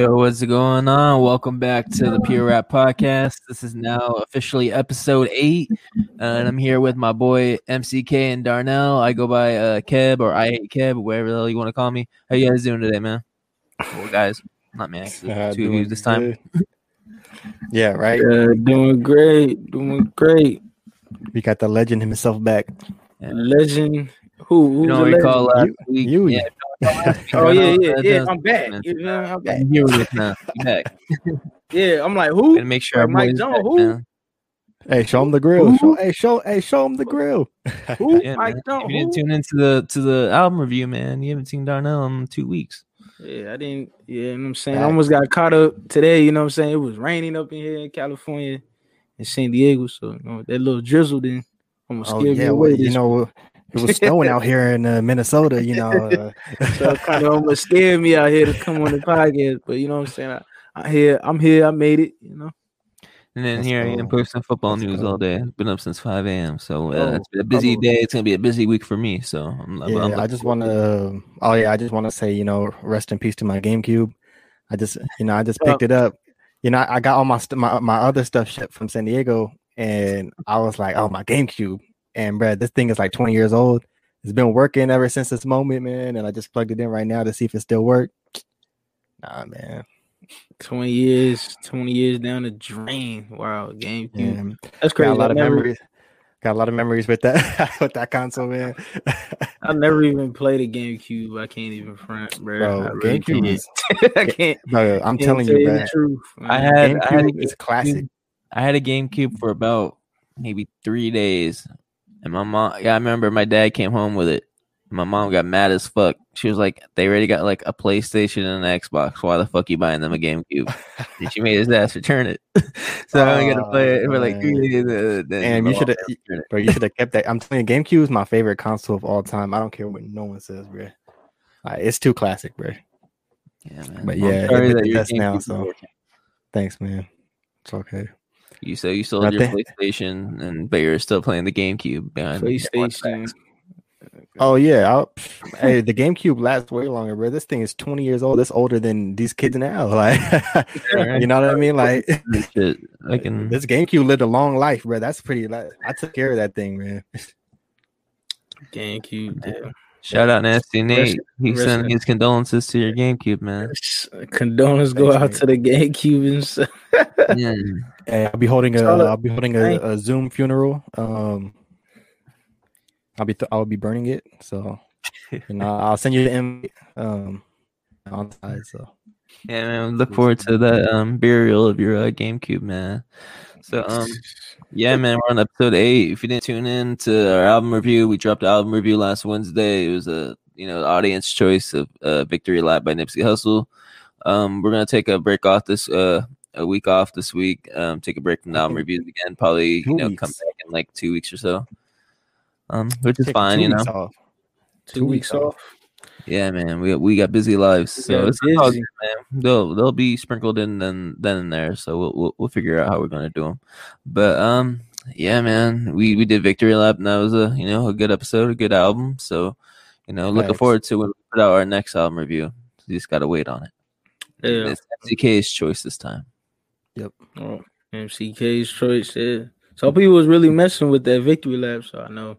Yo, what's going on? Welcome back to the Pure Rap Podcast. This is now officially episode eight, and I'm here with my boy MCK and Darnell. I go by uh, Keb or I hate Keb, whatever the hell you want to call me. How you guys doing today, man? Well, guys, not me. actually, Uh, two of you this time. good. yeah, right. Yeah, doing great, doing great. We got the legend himself back. Legend. Who? Who's You know we call last You- week? you. Yeah, Oh yeah, yeah, yeah. I'm back. man. You know, I'm back. I'm here with us now. You back. Yeah, I'm like who? Gonna make sure our Like Mike Jones, back, who? man. Hey, show him the grill. Who? Show, hey, show, hey, show him the grill. Who? Yeah, Mike man. Jones, If you didn't tune into the to the album review, man, you haven't seen Darnell in um, two weeks. Yeah, I didn't. Yeah, you know what I'm saying. I almost got caught up today. You know what I'm saying. It was raining up in here in California in San Diego, so you know, that little drizzle then almost Oh scared me yeah, away. well, you this know, it was snowing out here in uh, Minnesota. You know, uh, so it kind of almost scared me out here to come on the podcast. But you know what I'm saying. I, I here, I'm here. I made it. You know. And then Let's here I am go. posting football Let's news go. all day. Been up since 5 a.m. So uh, Oh, it's been a busy bravo. day. It's gonna be a busy week for me. So I'm, I'm- yeah. I'm I just want to it. Oh yeah, I just want to say, you know, rest in peace to my GameCube. I just, you know, I just picked it up. You know, I got all my st- my my other stuff shipped from San Diego, and I was like, oh my GameCube, and bruh, this thing is like 20 years old. It's been working ever since this moment, man. And I just plugged it in right now to see if it still worked. Nah, man. 20 years, 20 years down the drain. Wow, GameCube. Yeah, That's got a lot I of never, memories. Got a lot of memories with that with that console, man. I never even played a GameCube. I can't even front, bro. Bro, I really GameCube is- I can't. Bro, I'm can't telling tell you, the truth. I had I had a GameCube is classic. I had a GameCube for about maybe three days, and my mom. Yeah, I remember my dad came home with it. My mom got mad as fuck. She was like, "They already got like a PlayStation and an Xbox. Why the fuck you buying them a GameCube?" and she made his ass return it. so I only got to play it for like days. Uh, Damn, you shoulda- Bro, you should have kept that. I'm telling you, GameCube is my favorite console of all time. I don't care what no one says, bro. Like, it's too classic, bro. Yeah, man. But yeah, it that the your now, so-. Thanks, man. It's okay. You so you sold I your think- PlayStation, and but you're still playing the GameCube. behind PlayStation. Oh yeah, I'll, hey, the GameCube lasts way longer, bro. This thing is 20 years old. It's older than these kids now. Like, you know what I mean? Like, Shit, I can. this GameCube lived a long life, bro. That's pretty. Like, I took care of that thing, man. GameCube. Damn. Shout out Nasty Nate. He rest sent his condolences to your GameCube, man. Condolences go Thanks, out mate. to the GameCube and stuff. Yeah. Hey, I'll be holding a. Solid. I'll be holding a, a Zoom funeral. Um, I'll be. Th- I'll be burning it. So, and I'll, I'll send you the invite. Um, on side. So, Yeah, man. Look forward to that um burial of your uh, GameCube, man. So um yeah, man, we're on episode eight. If you didn't tune in to our album review, we dropped the album review last Wednesday. It was a you know audience choice of uh, "Victory Lap" by Nipsey Hussle. Um, we're gonna take a break off this uh a week off this week. Um, take a break from the album reviews again. Probably you know weeks. come back in like two weeks or so. Um, which is fine, you know. off. Two weeks off. Yeah, man, we we got busy lives, so got it's all busy. good, man. They'll they'll be sprinkled in then then and there, so we'll we'll, we'll figure out how we're gonna do them. But um, yeah, man, we we did Victory Lap, and that was a you know a good episode, a good album. So you know, looking forward to when we put out our next album review. You just gotta wait on it. Yeah. It's MCK's choice this time. Oh, MCK's choice. Yeah. So people was really messing with that victory lap. So I know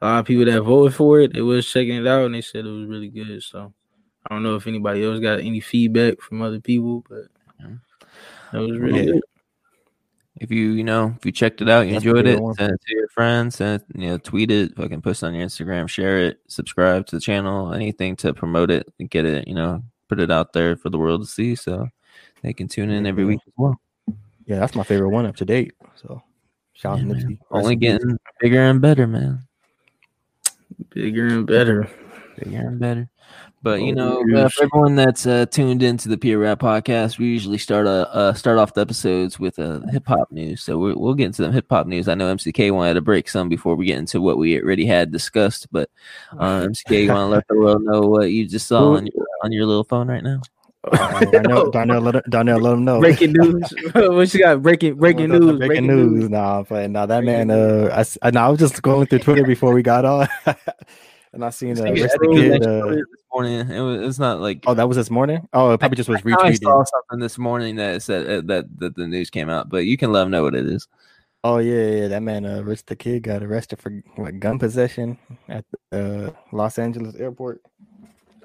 a lot of people that voted for it, they was checking it out and they said it was really good. So I don't know if anybody else got any feedback from other people, but that was really Yeah. good. If you you know if you checked it out, you That's enjoyed it, send it to your friends, send it, you know tweet it, fucking post it on your Instagram, share it, subscribe to the channel, anything to promote it get it, you know, put it out there for the world to see, so they can tune in every week as well. Yeah, that's my favorite one up to date. So, shout out Yeah, to man. Nipsey. Only getting bigger and better, man. Bigger and better. Bigger and better. But you Oh, know, uh, for everyone that's uh, tuned into the Pure Rap podcast, we usually start uh, uh start off the episodes with uh, hip hop news. So we're, we'll get into the hip hop news. I know MCK wanted to break some before we get into what we already had discussed. But uh, MCK, you want to let the world know what you just saw on your on your little phone right now? Uh, Darnell, Darnell, let, Darnell, let him know. Breaking news. what you got? Breaking breaking What's up, news. Breaking, news. Nah, but nah, that Breaking man. Uh, I, s- I, nah, I was just going through Twitter before we got on. And I seen uh, I Rich the I think it was Kid. Uh, this morning. It was. It's not like. oh, that was this morning. Oh, it probably just was I know I saw something this morning that said uh, that that the news came out, but you can let them know what it is. Oh yeah, yeah, yeah, that man, uh, Rich the Kid, got arrested for what gun possession at the uh, Los Angeles airport.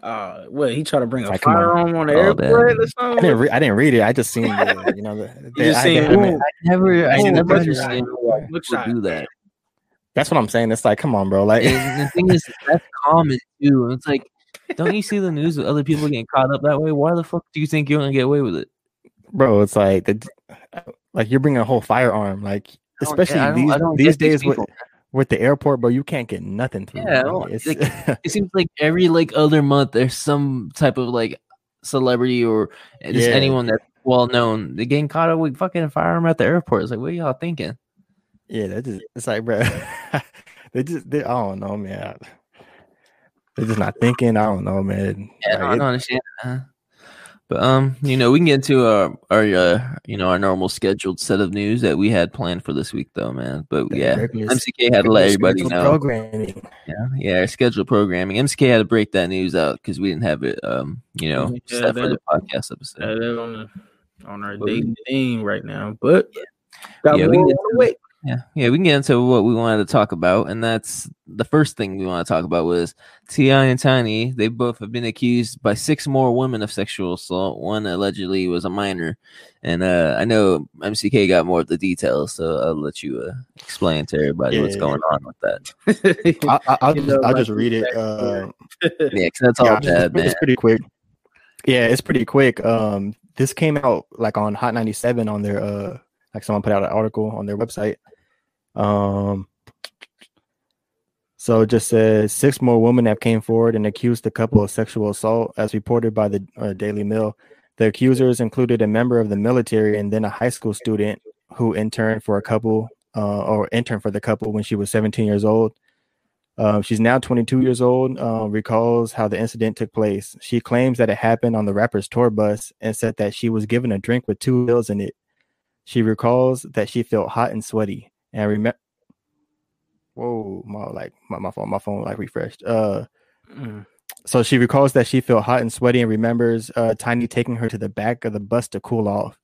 Uh, what he tried to bring a Like, come on. firearm on the damn. airport or I didn't, re- I didn't read it. I just seen the, you know, the, You just I- seen I- boom. I- Never, I never understand why Look people do that. that's what I'm saying. It's like, come on, bro. Like, And the thing is, that's common too. It's like, don't you see the news of other people getting caught up that way? Why the fuck do you think you're gonna get away with it? bro, it's like, the, like you're bringing a whole firearm, like especially get- these these get these days with, people. With the airport, bro. You can't get nothing through. Yeah, I bro. don't- It's, It seems like every like other month there's some type of like celebrity or just Yeah. anyone that's well known. They're getting caught up with fucking firearm at the airport. It's like, what y'all thinking? yeah, that just it's like, bro. they just, they, I don't know, man. They're just not thinking. I don't know, man. Yeah, Like, I don't understand. Uh, but um, you know, we can get into our our uh, you know our normal scheduled set of news that we had planned for this week, though, man. But the yeah, regular- MCK had to let everybody know. Programming. Yeah, yeah, our scheduled programming. MCK had to break that news out because we didn't have it, um, you know, Yeah, set for the podcast episode. On the on our But we- dating thing right now, but got Yeah, we more can on the way. Yeah, yeah, we can get into what we wanted to talk about, and that's the first thing we want to talk about was T.I. and Tiny. They both have been accused by six more women of sexual assault. One allegedly was a minor, and uh, I know MCK got more of the details, so I'll let you uh, explain to everybody what's Yeah. going on with that. I, I, I'll, just, know, I'll like just read it. Uh, Yeah, because that's all yeah, it's, bad, man. it's pretty quick. Yeah, it's pretty quick. Um, this came out like on Hot 97 on their uh, like someone put out an article on their website. Um, so it just says six more women have came forward and accused the couple of sexual assault, as reported by the uh, Daily Mail. The accusers included a member of the military and then a high school student who interned for a couple uh, or interned for the couple when she was 17 years old. Um, she's now 22 years old. Uh, recalls how the incident took place. She claims that it happened on the rapper's tour bus and said that she was given a drink with two pills in it. She recalls that she felt hot and sweaty and remember. Whoa, my like my, my phone, my phone like refreshed. Uh, Mm. so she recalls that she felt hot and sweaty and remembers uh, Tiny taking her to the back of the bus to cool off.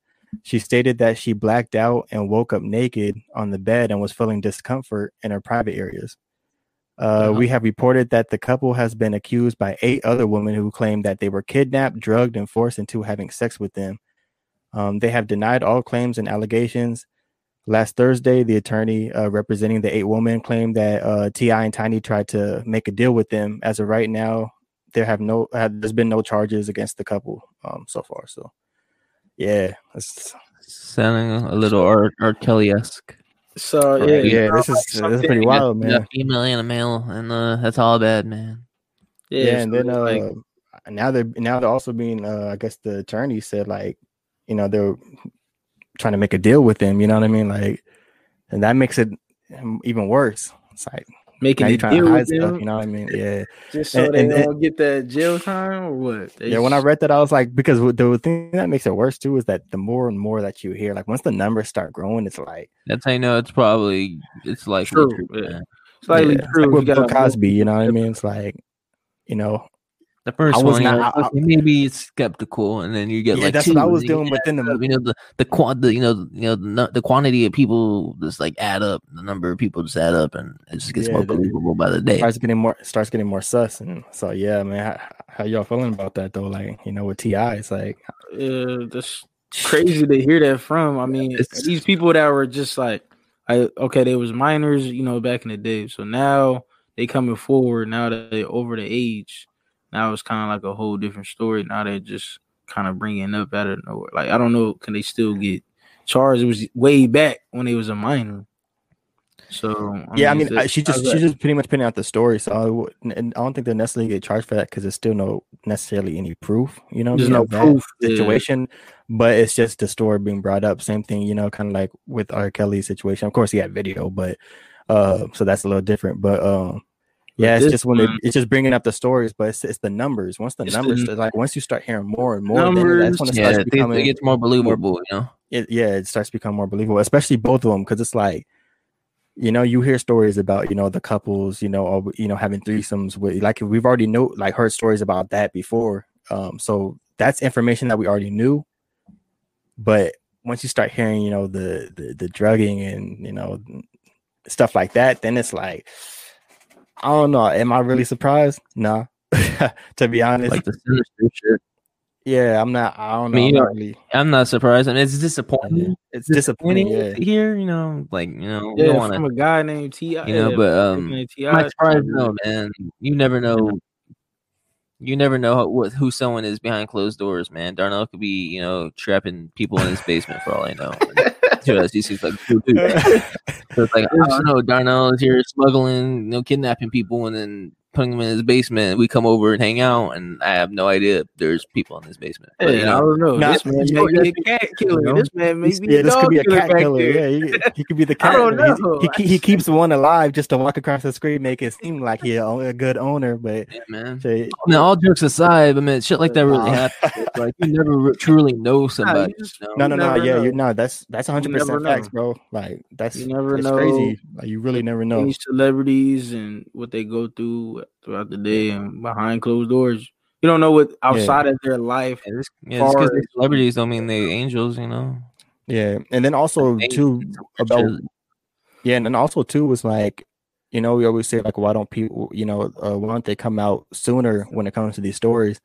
She stated that she blacked out and woke up naked on the bed and was feeling discomfort in her private areas. Uh, Uh-huh. We have reported that the couple has been accused by eight other women who claim that they were kidnapped, drugged, and forced into having sex with them. Um, they have denied all claims and allegations. Last Thursday, the attorney uh, representing the eight women claimed that uh, T.I. and Tiny tried to make a deal with them. As of right now, there have no uh, there's been no charges against the couple um, so far. So, yeah, it's, Sounding a little R, R. Kelly esque. So Right, yeah, yeah, you know, this is- like this is pretty wild, man. A female and a male, and uh, that's all bad, man. yeah, Yeah, and then uh, like, now they're now they're also being uh, I guess the attorney said like you know they're trying to make a deal with them. You know what I mean? Like, and that makes it um, even worse. It's like making now you're trying deal to hide with stuff. them You know what I mean? Yeah. just so and- they and- and- don't get that jail time or what? They Yeah, when I read that, I was like, because the thing that makes it worse too is that the more and more that you hear, like once the numbers start growing, it's like That's how you know it's probably it's like True, yeah. slightly yeah, it's true. like you with Bill Cosby. You know what I mean? It's like, you know, The first I was one, you're not- like, I- okay, maybe it's skeptical, and then you get Yeah, like that's two, what I was and then you doing, but then the- add you know the the quant the you know you know the, the quantity of people just like add up, the number of people just add up, and it just gets Yeah, more the- believable by the day. starts getting more starts getting more sus, and so yeah, man, how, how y'all feeling about that though? Like, you know, with T.I., it's like, Yeah, that's crazy to hear that from. I mean, It's- these people that were just like, I okay, they was minors, you know, back in the day. So now they coming forward. Now that they over the age, now it's kind of like a whole different story. Now they're just kind of bringing up out of nowhere. Like I don't know, can they still get charged? It was way back when they was a minor. So yeah, I mean, I, she just she's just pretty much putting out the story, so I, and I don't think they'll necessarily get charged for that because there's still no necessarily any proof, you know, There's mean, no proof. yeah. situation, but it's just the story being brought up. Same thing, you know, kind of like with R. Kelly's situation. Of course, he had video, but uh, so that's a little different. But um, yeah, it's this just when it, it's just bringing up the stories, but it's, it's the numbers. Once the It's the numbers, like once you start hearing more and more, then that's when it Yeah, starts it, becoming it gets more believable, you know. it, yeah, it starts to become more believable, especially both of them, because it's like you know, you hear stories about, you know, the couples, you know, or, you know, having threesomes with like we've already know like heard stories about that before. Um, so that's information that we already knew. But once you start hearing, you know, the the, the drugging and you know stuff like that, then it's like, I don't know. Am I really surprised? No. to be honest, like the sinister shit. yeah, I'm not. I don't know. I mean, I'm not really, I'm not surprised. I mean, it's disappointing. it's disappointing. Yeah. to hear, you know, like you know, Yeah, don't want from a guy named Ti. you know, yeah, but um, named T.I. I'm not surprised. No, man, you never know. You never know how, what who someone is behind closed doors, man. Darnell could be, you know, trapping people in his basement for all I know. to us, he seems like cool dude. So it's like I don't know, Darnell is here smuggling, you know, kidnapping people, and then putting them in his basement. We come over and hang out, and I have no idea if there's people in his basement. But, you Yeah, I don't know. Nah, this man yeah, may be a cat killer. You know? This man may be yeah, a this could be a killer cat killer. there. Yeah, he, he could be the I cat. don't know. He, he, he keeps one alive just to walk across the screen, make it seem like he a, a good owner. But yeah, man. say, I mean, all jokes aside, I mean, shit like that really happens. Like you never re- truly know somebody. you just- no, no, no, yeah, know. you no, that's that's 100 never percent know. facts, bro. Like that's You never it's know. crazy. Like you really never know. These celebrities and what they go through throughout the day and behind closed doors. You don't know what outside of their life. Yeah, just because they're celebrities don't mean they angels, you know. Yeah, and then also They- too about yeah, and then also too was like, you know, we always say like, why don't people, you know, uh, why don't they come out sooner when it comes to these stories?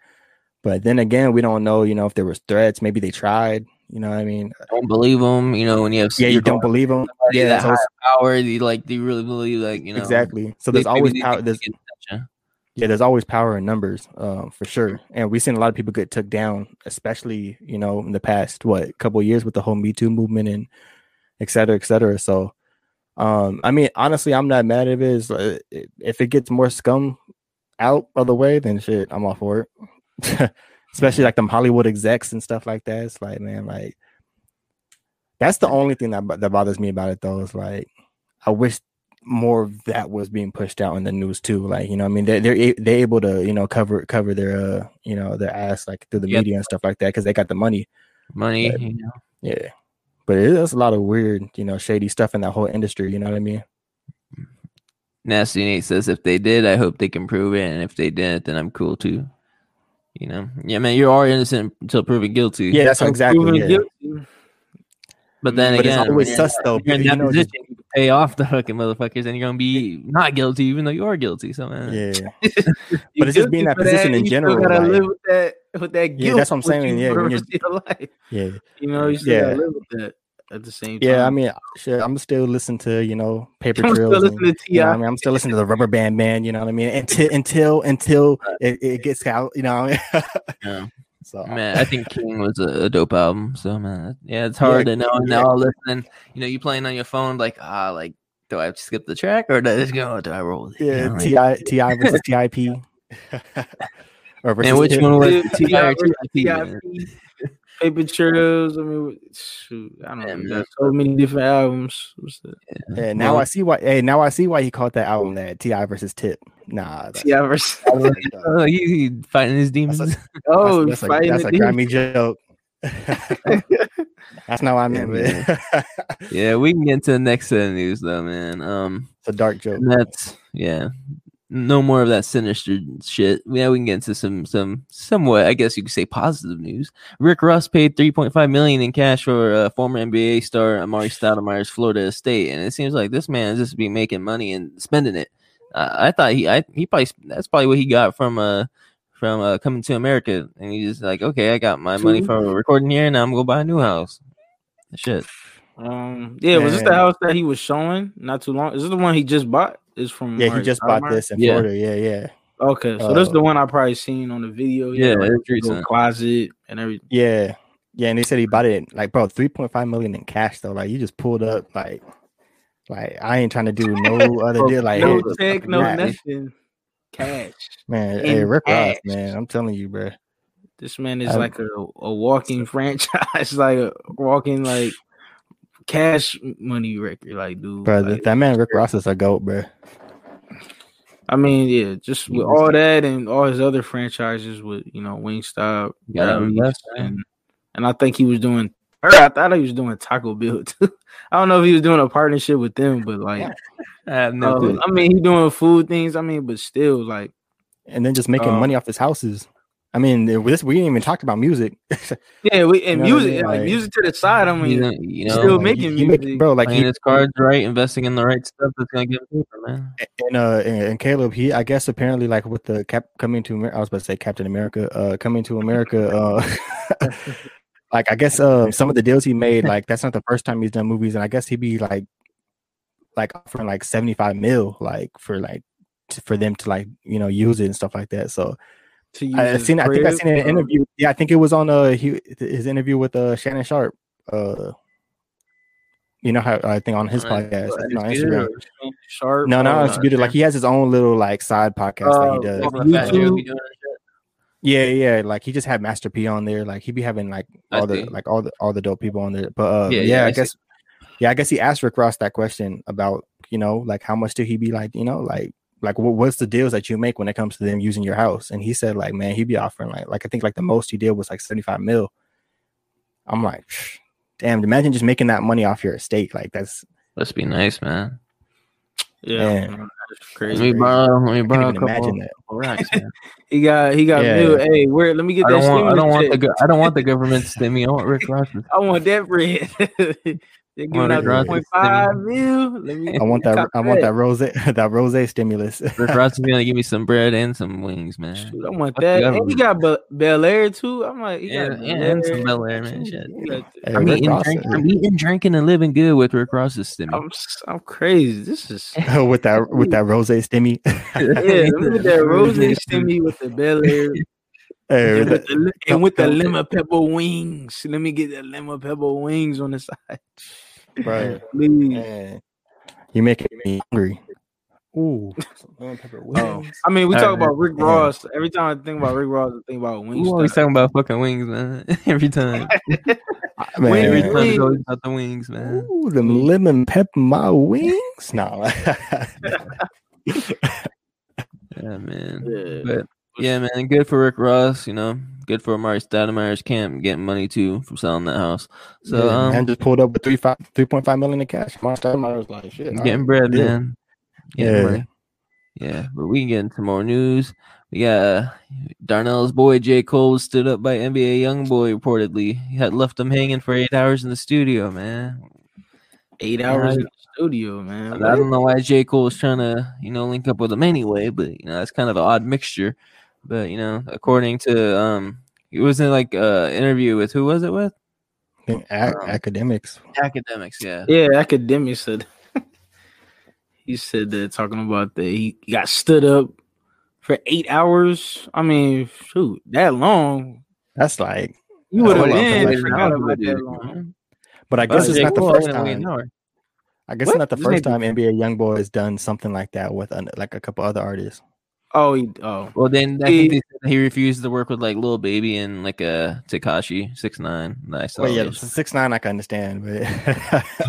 But then again, we don't know, you know, if there was threats. Maybe they tried. You know what I mean? don't believe them, you know. When you have Yeah, you don't believe them. somebody Yeah, that so power. You like, do you really believe like you know exactly. So there's always power. There's they can touch you. Yeah, there's always power in numbers, um, for sure. And we've seen a lot of people get took down, especially you know in the past what couple years with the whole Me Too movement and et cetera, et cetera. So, um, I mean, honestly, I'm not mad if it is. Uh, if it gets more scum out of the way, then shit, I'm all for it. especially like them Hollywood execs and stuff like that. It's like, man, like that's the only thing that that bothers me about it though. Is like, I wish more of that was being pushed out in the news too. Like, you know, I mean, they're they're, they're able to you know cover cover their uh you know their ass like through the Yeah. media and stuff like that because they got the money. money. But- you know. Yeah, but it is a lot of weird you know shady stuff in that whole industry. You know what I mean? Nasty Nate says if they did, I hope they can prove it, and if they didn't, then I'm cool too. You know, yeah, man, you are already innocent until proven guilty. Yeah, that's exactly. Proven Yeah. guilty. But then But it's again, always when sus though. you're in that know, position, you pay off the fucking motherfuckers, and you're gonna be not guilty, even though you are guilty. So man, yeah. You But it's just being in that position in you still general, Gotta like- live with that. With that guilt. Yeah, that's what I'm saying, you yeah, when rest of your life. Yeah, You know, you still Yeah. gotta live with that at the same time. yeah. I mean, shit, I'm still listening to you know paper I'm still and, to you know I mean, I'm still listening to the Rubber Band Man. You know what I mean? Until until until it, it gets out. You know. I mean? Yeah. So man, I think King was a, a dope album. So man, yeah, it's hard Yeah, to know. King, Now listening, you know, you playing on your phone, like ah, like do I skip the track or do I just go? Do I roll? with it? You yeah, know, like- T.I. T.I. versus Tip. or versus And which Tip. one was it? T.I. or TIP, Paper Trails. I mean, shoot, I don't Yeah, know. man. So many different albums. What's that? Yeah, now Well- I see why. Hey, now I see why he called that album that T.I. versus Tip. Nah, that's, T.I. versus. Oh, he, he fighting his demons. Oh, that's, a, fighting that's the a demons. grimy joke. that's not what I meant, Yeah, man. yeah, we can get into the next set of news though, man. Um, it's a dark joke. that's yeah, no more of that sinister shit. Yeah, we can get into some some somewhat, I guess you could say, positive news. Rick Ross paid 3.5 million in cash for uh, former NBA star Amar'e Stoudemire's Florida estate, and it seems like this man is just be making money and spending it. Uh, I thought he, I he probably that's probably what he got from uh from uh, coming to America, and he's just like, okay, I got my money from recording here, and I'm gonna go buy a new house. Shit. Um, yeah, was this the house that he was showing not too long? Is this the one he just bought? Is from Yeah, he Mark just bought this in Yeah. Florida. Yeah, yeah, Okay, so this is the Uh, one I probably seen on the video. Yeah, like, it's closet and everything. yeah, yeah. And they said he bought it like, bro, three point five million in cash though. Like, you just pulled up like, like I ain't trying to do no other deal. Like, no here, just no grab nothing. Cash. Man, in hey, Rick Ross, man, I'm telling you, bro. This man is Um, like a, a walking franchise, like a walking like cash money record. Like, dude, Bro, like, that man Rick Ross is a goat, bro. I mean, yeah, just with all that and all his other franchises with you know Wingstop, Gotta Rally's, invest, man. and and I think he was doing Or I thought he was doing Taco Bell too. I don't know if he was doing a partnership with them, but like, I have no uh. I mean, he doing food things. I mean, but still, like, and then just making Um, money off his houses. I mean, this we didn't even talk about music. yeah, we, and You know what I music, mean? like, Like- music to the side. I you mean, know, you know still Like, making he- he make- music. bro. Like playing he his cards right, investing in the right stuff that's gonna get him paper, man. and uh and, and Caleb, he I guess apparently like with the cap coming to Amer- I was about to say Captain America, uh coming to America, uh like I guess uh some of the deals he made, like that's not the first time he's done movies, and I guess he'd be like like offering like seventy five mil, like for like to, for them to like you know use it and stuff like that. So to use I I seen I think I seen an um, interview. Yeah, I think it was on uh he, his interview with uh Shannon Sharpe. Uh you know how I think on his Uh, podcast, I on Instagram. Sharpe. No, not uh, undisputed. Like he has his own little like side podcast that he Uh, does. like Talking about Fat Joe YouTube? be doing that shit. Yeah, yeah. Like he just had Master P on there. Like he be having like I all the see. like all the all the dope people on there. But uh, Yeah, yeah, yeah, I, I guess yeah, I guess he asked Rick Ross that question about you know like how much did he be like you know like like what, what's the deals that you make when it comes to them using your house? And he said like man he'd be offering like like I think like the most he did was like seventy five mil. I'm like, damn! Imagine just making that money off your estate. Like that's Let's be nice, man. Yeah, Man. man, that's Let crazy. me crazy. borrow. Let me I borrow a couple, imagine that. couple racks, man. He got he got Yeah. mil. Hey, where? Let me get I that. don't want. I don't want the. I don't want the government to stimmy. I want Rick Ross. I want that bread. They're giving out Rick Ross two to point five mil. I want that. I want that rose that rose stimulus. Rick Ross is gonna give me some bread and some wings, man. Shoot, I want Fuck the that. And he got Be- Belaire too. I'm like, he Yeah, got yeah, Bel and some Belaire, man. Shit. Hey, I'm Rick eating, Ross, drink, uh, I'm eating, drinking, and living good with Rick Ross's stimmy. I'm s- I'm crazy. This is with that with that rose stimmy. yeah. Look at that rose stimmy with the Belaire Hey, and with with the, li- and with the lemon pepper wings. Let me get the lemon pepper wings on the side. That- bro, Please. man, you making me hungry. Ooh, Oh, I mean, we All talk right. about Rick Yeah. Ross. Every time I think about Rick Ross, I think about We wings. always talking about fucking wings, man. Every time. Wait, Every wait, time wait. it's about the wings, man. Ooh, them lemon pepper my wings. No, Yeah, man. Yeah. But yeah, man, good for Rick Ross. You know, good for Amar'e Stoudemire's camp getting money too from selling that house. So yeah, um, man just pulled up with three five three point five million in cash. My Stoudemire was like, shit, getting right, bread, deal. man. Getting Yeah. money. Yeah, but we can get into more news. We got uh, Darnell's boy J. Cole was stood up by NBA YoungBoy reportedly. He had left him hanging for eight hours in the studio, man. Eight hours in the studio, man. I don't know why J. Cole was trying to, you know, link up with him anyway, but you know, that's kind of an odd mixture. But you know, according to um it was in like uh interview with who was it with? I think ac- Um, academics. Academics, yeah. Yeah, academics said. he said that talking about that he got stood up for eight hours. I mean, shoot, that long. That's like, You would have hold on, been like, forgot Nah, about dude, that but I But guess it's not the first only wait an time. I guess What? it's not the first time NBA YoungBoy has done something like that with an, like a couple other artists. Oh, he, oh, Well, then I He- think they said he refused to work with like Lil Baby and like a uh, Tekashi six nine. Nice. Well, yeah, six nine I can understand, but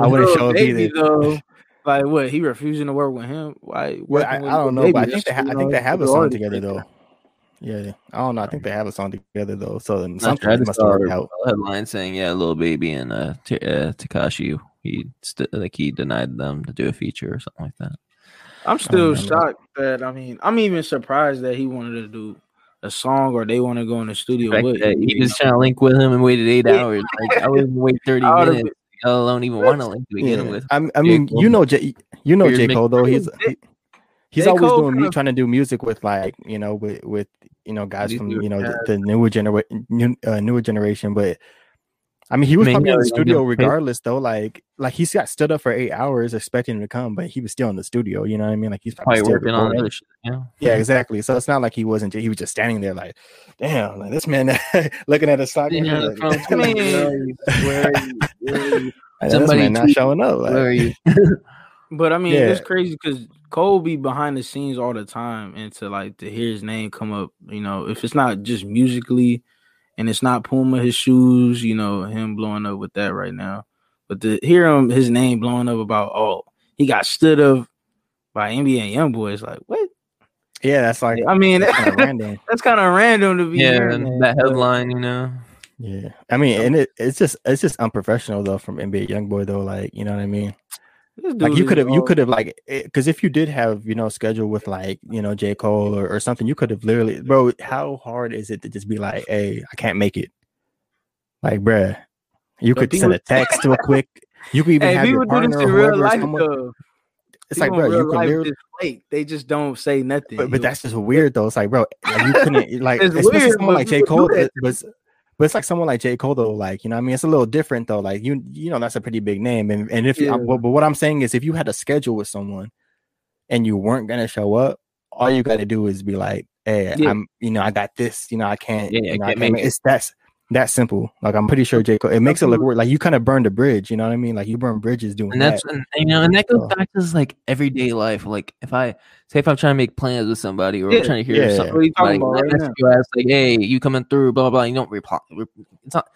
I wouldn't show up Baby, either. Though, like what? He refusing to work with him? Why? Well, I, I don't Lil know, but I think they ha- I think they have a good song together though. Yeah, I don't know. I think they have a song together though. So then I something tried to must saw have worked out. headline saying yeah, Lil Baby and uh, T- uh Tekashi he st- like he denied them to do a feature or something like that. I'm still shocked that I mean I'm even surprised that he wanted to do a song or they want to go in the studio The with. that him, he you was know? trying to link with him and waited eight hours. Like I wouldn't wait thirty I would've minutes, let alone even want to link to begin Yeah. with. I, I J. mean, Cole. you know, J, you know Figures J Cole though. He's he, he's J. always Cole doing mu- kinda- trying to do music with like you know with with you know guys from you know the, the newer generation, new, uh, newer generation. But I mean, he was I probably in the studio give him paper. regardless though. Like like he's got stood up for eight hours expecting him to come, but he was still in the studio. You know what I mean? Like he's Probably still working on recording. other shit. Yeah. Yeah, exactly. So it's not like he wasn't. He was just standing there, like, damn, like this man looking at a sock. Yeah, like, from- where are you? Where are you? this somebody man not showing up. Like, Where are you? But I mean, Yeah. it's crazy because Cole be behind the scenes all the time, and to like to hear his name come up, you know, if it's not just musically, and it's not Puma his shoes, you know, him blowing up with that right now, but to hear him his name blowing up about oh he got stood up by NBA YoungBoy's, like what? yeah, that's like I mean, kind of random. that's kind of random to be Yeah, hearing that, that headline, you know. Yeah, I mean, and it, it's just it's just unprofessional though from NBA YoungBoy though. Like, you know what I mean? Like you could have you could have like eh, because if you did have you know schedule with like you know J Cole or, or something, you could have literally, bro. How hard is it to just be like, hey, I can't make it? Like, bruh, you could send a text to a quick. You could even Hey, have your people do this partner in or real whoever. life someone- it's like, People bro, you real could life literally. just. They just don't say nothing. But, but that's just weird though. It's like, bro, like, you couldn't like It's especially weird, someone like J. Cole. But, but it's- like someone like J. Cole though, like you know, what I mean, it's a little different though. Like you, you know, that's a pretty big name. And and if Yeah. but, but what I'm saying is, if you had a schedule with someone and you weren't gonna show up, all you got to do is be like, hey, Yeah. I'm, you know, I got this. You know, I can't. Yeah, you I can't I can't It's that's that simple. Like I'm pretty sure J. Cole. It makes it look people- weird. Like you kind of burned a bridge. You know what I mean? Like you burn bridges doing and that. that's and, you know, and that goes So- back to this, like everyday life. Like if I say if I'm trying to make plans with somebody or Yeah, I'm trying to hear yeah. something, What you talking like, about right you ask like, "Hey, you coming through?" Blah blah blah. You don't reply. It's not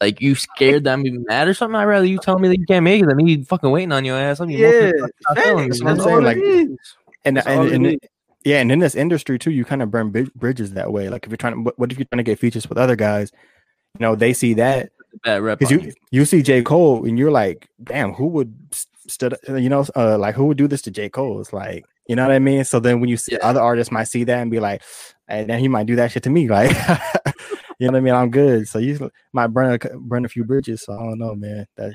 like you scared that I'm gonna mad or something. I'd rather you tell me that you can't make it than me fucking waiting on your ass. I'm Yeah, not telling you, what I'm saying, like- it is. and That's and, all and yeah, and in this industry too, you kind of burn bri- bridges that way. Like if you're trying to, what, what if you're trying to get features with other guys? You know, they see that because you you see J Cole and you're like, damn, who would st- stood, you know, uh, like who would do this to J Cole? It's like, you know what I mean. So then when you see Yeah. other artists might see that and be like, and then he might do that shit to me, like, you know what I mean? I'm good. So you might burn a, burn a few bridges. So I don't know, man. That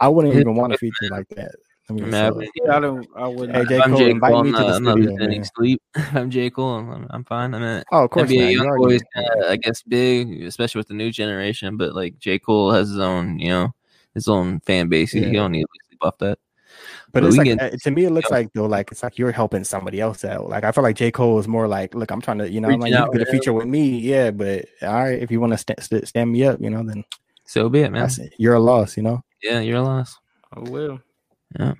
I wouldn't even want a feature like that. I mean, Man, so- I Yeah, I don't. I wouldn't. Hey, J. If I'm J. Cole, I'm to not, I'm not losing sleep. I'm J. Cole, I'm, I'm fine. I mean, oh, of course, NBA not. You Young already- Boy I guess, big, especially with the new generation. But like J. Cole has his own, you know, his own fan base. He, he don't need to sleep off that. But But it's like can- uh, to me, it looks Yeah. like though, like it's like you're helping somebody else out. Like I feel like J Cole is more like, look, I'm trying to, you know, I'm like you out, get a feature with me, yeah. But all right, if you want to st- st- stand me up, you know, then So be it, man. that's you're a loss, you know. Yeah, you're a loss. Oh well. Yeah.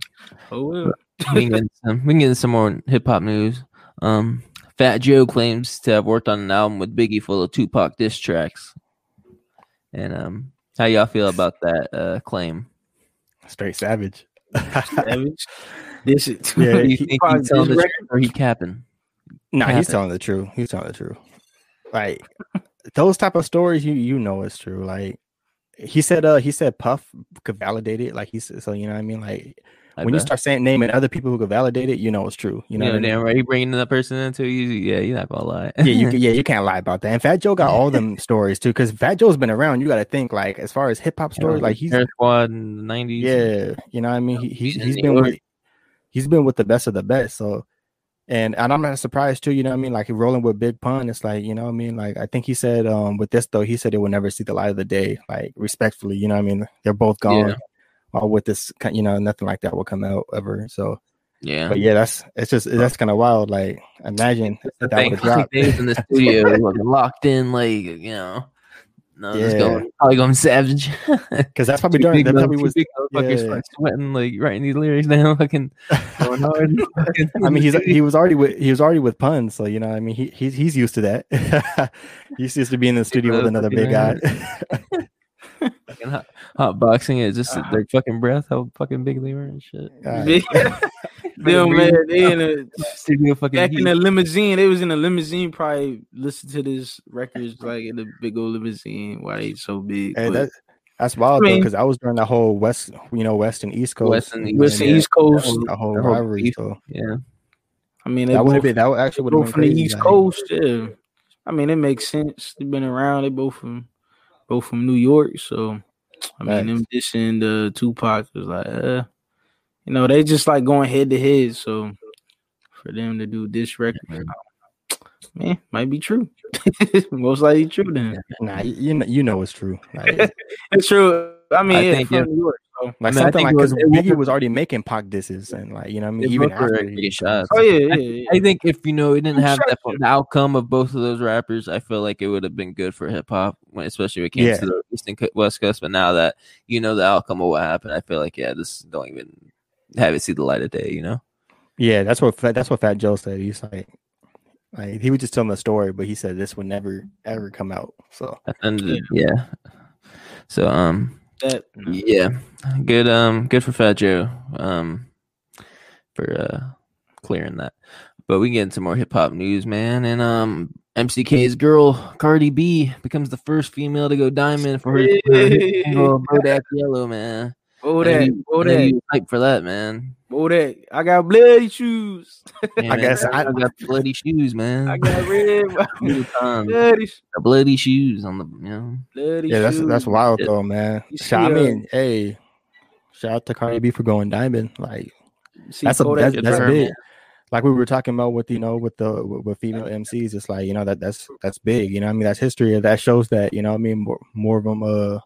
Oh we can get some, we can get some more hip hop news. Um, Fat Joe claims to have worked on an album with Biggie full of Tupac diss tracks. And um, how y'all feel about that uh, claim? Straight savage. Savage. This is. Yeah, you he- think he's telling diss the record? truth or he capping? nah, he's telling the truth. He's telling the truth. Like those type of stories, you you know it's true. Like he said, uh, he said Puff could validate it. Like he said, so you know what I mean. Like I when you start saying naming other people who could validate it, you know it's true. You know, you know, what I mean? right. You bringing that person into you? Yeah, you're not gonna lie. yeah, you yeah, you can't lie about that. And Fat Joe got all them stories too, because Fat Joe's been around. You got to think like as far as hip hop stories, like he's Terror Squad in the nineties. yeah, you know what I mean. He, he's he's been with he's been with the best of the best. So, and and I'm not surprised too. You know what I mean? Like rolling with Big Pun, it's like you know what I mean. Like I think he said um with this though, he said it will never see the light of the day. Like respectfully, you know what I mean. They're both gone. Yeah. Or with this, you know, nothing like that will come out ever. So, yeah. but yeah, that's it's just that's kind of wild. Like imagine that would. Days in the studio, locked in, like you know, no, just Yeah. going, probably going savage. Because that's probably Two during that probably two was big motherfuckers yeah. sweating, like writing these lyrics down, fucking going hard. I mean, he's he was already with he was already with puns, so you know, I mean, he he's he's used to that. he's used to being in the studio with uh, another big guy. fucking hot, hot boxing it, just their fucking breath, how fucking big they were and shit. Alright. Big- Them man, they in a Studio fucking back in heat. the limousine. They was in a limousine, probably listen to this records like in the big old limousine. Why they so big? Hey, but that, that's wild I though, because I was during the whole west, you know, west and east coast, West and you West and yeah, East Coast. the whole the whole rivalry. beef. So yeah, I mean, that would both, have been that would actually would have been from the. East like- Coast. Yeah, I mean, it makes sense. They've been around. They both from both from New York. So I mean, them dissing the Tupac was like, uh, you know, they just like going head to head. So for them to do this record, man, might be true. Most likely true. Then Nah, you, you know, you know it's true. Like, it's true. I mean, I yeah, think, from yeah. New York. So. like I mean, something like because Biggie was already making Pac disses and like you know what I mean even both were after he, shots. Oh yeah, yeah, yeah. I think if you know it didn't I'm have that, the outcome of both of those rappers, I feel like it would have been good for hip hop, especially when it came Yeah. to the East and West Coast. But now that you know the outcome of what happened, I feel like yeah, this don't even have it see the light of day. You know, yeah that's what that's what Fat Joe said. He's like like he was just telling the story, but he said this would never ever come out. So At the end of the- yeah. So um that. yeah, good um good for Fat Joe um for uh clearing that. But we get into more hip hop news, man, and um MCK's girl Cardi B becomes the first female to go diamond for her, for her hit single Bodak Yellow, man. Oh And that, he- oh that, was hyped for that, man. oh that. I got bloody shoes. Yeah, I man, guess I, I- got bloody shoes, man. I got red, bloody, bloody shoes on the you know. bloody Yeah, that's shoes. that's wild Yeah. though, man. Shout, I see, uh, mean, hey, shout out to Cardi B for going diamond. Like See that's a Kodak that's, that's big. Like we were talking about with you know with the with, with female MCs, it's like you know that that's that's big. You know, what I mean that's history. That shows that you know, what I mean more more of them uh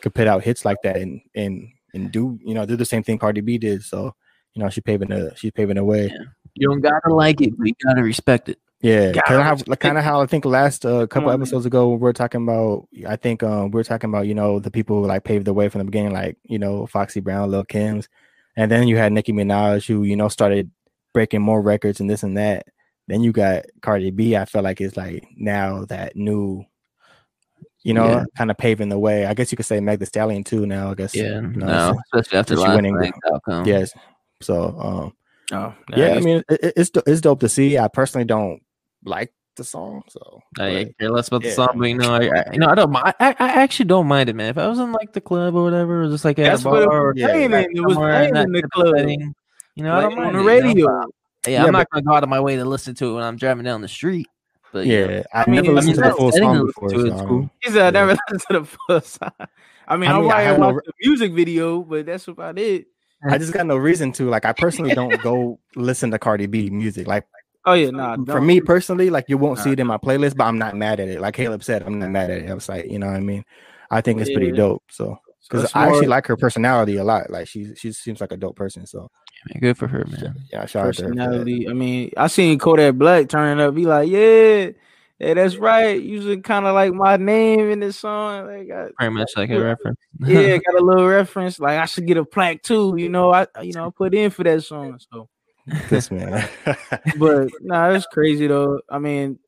could put out hits like that and and and do you know do the same thing Cardi B did. So you know she paving the she's paving the way. Yeah. You don't gotta like it, but you gotta respect it. Yeah, kind of how, kind of how I think last uh, couple on, man. episodes ago we were talking about. I think um, we were talking about you know the people who like paved the way from the beginning, like you know Foxy Brown, Lil Kim's, and then you had Nicki Minaj who you know started breaking more records and this and that. Then you got Cardi B. I feel like it's like now that new, you know, Yeah. kind of paving the way. I guess you could say Meg Thee Stallion too. Now I guess Yeah, you know, no, especially after since last winning- outcome. yes. So um, Oh, yeah, I mean it, it- it's it's dope to see. I personally don't like the song, so I but- care less about the song, but you know, I, I you know I don't mind. I, I actually don't mind it, man. If I was in like the club or whatever, or just like at That's a what it bar or was yeah, playing like. It was playing in the club. setting, You know, I don't mind on it, the you know? radio. Yeah, Yeah, I'm but- not gonna go out of my way to listen to it when I'm driving down the street. But you know, Yeah, I, I mean, never listened to the that's full song before. to, So it's cool. don't- He said I Yeah. never listened to the full song. I mean, I I, mean, I might had have no the music video, but that's about it. I just got no reason to. Like, I personally don't go listen to Cardi B music. Like, Oh yeah, nah. for don't. me personally, like you won't see it in my playlist, but I'm not mad at it. Like Caleb said, I'm not mad at it. I was like, you know what I mean? I think it's pretty dope. So, because That's I actually like her personality a lot. Like, she she seems like a dope person. So, man, good for her, man. yeah, shout out to her. personality. I mean, I seen Kodak Black turning up. Be like, yeah, yeah, that's right. Using kind of like my name in this song. Like, I, Very much like a reference. yeah, got a little reference. Like, I should get a plaque too. You know, I you know I put in for that song. So, This man. but nah, that's crazy though. I mean,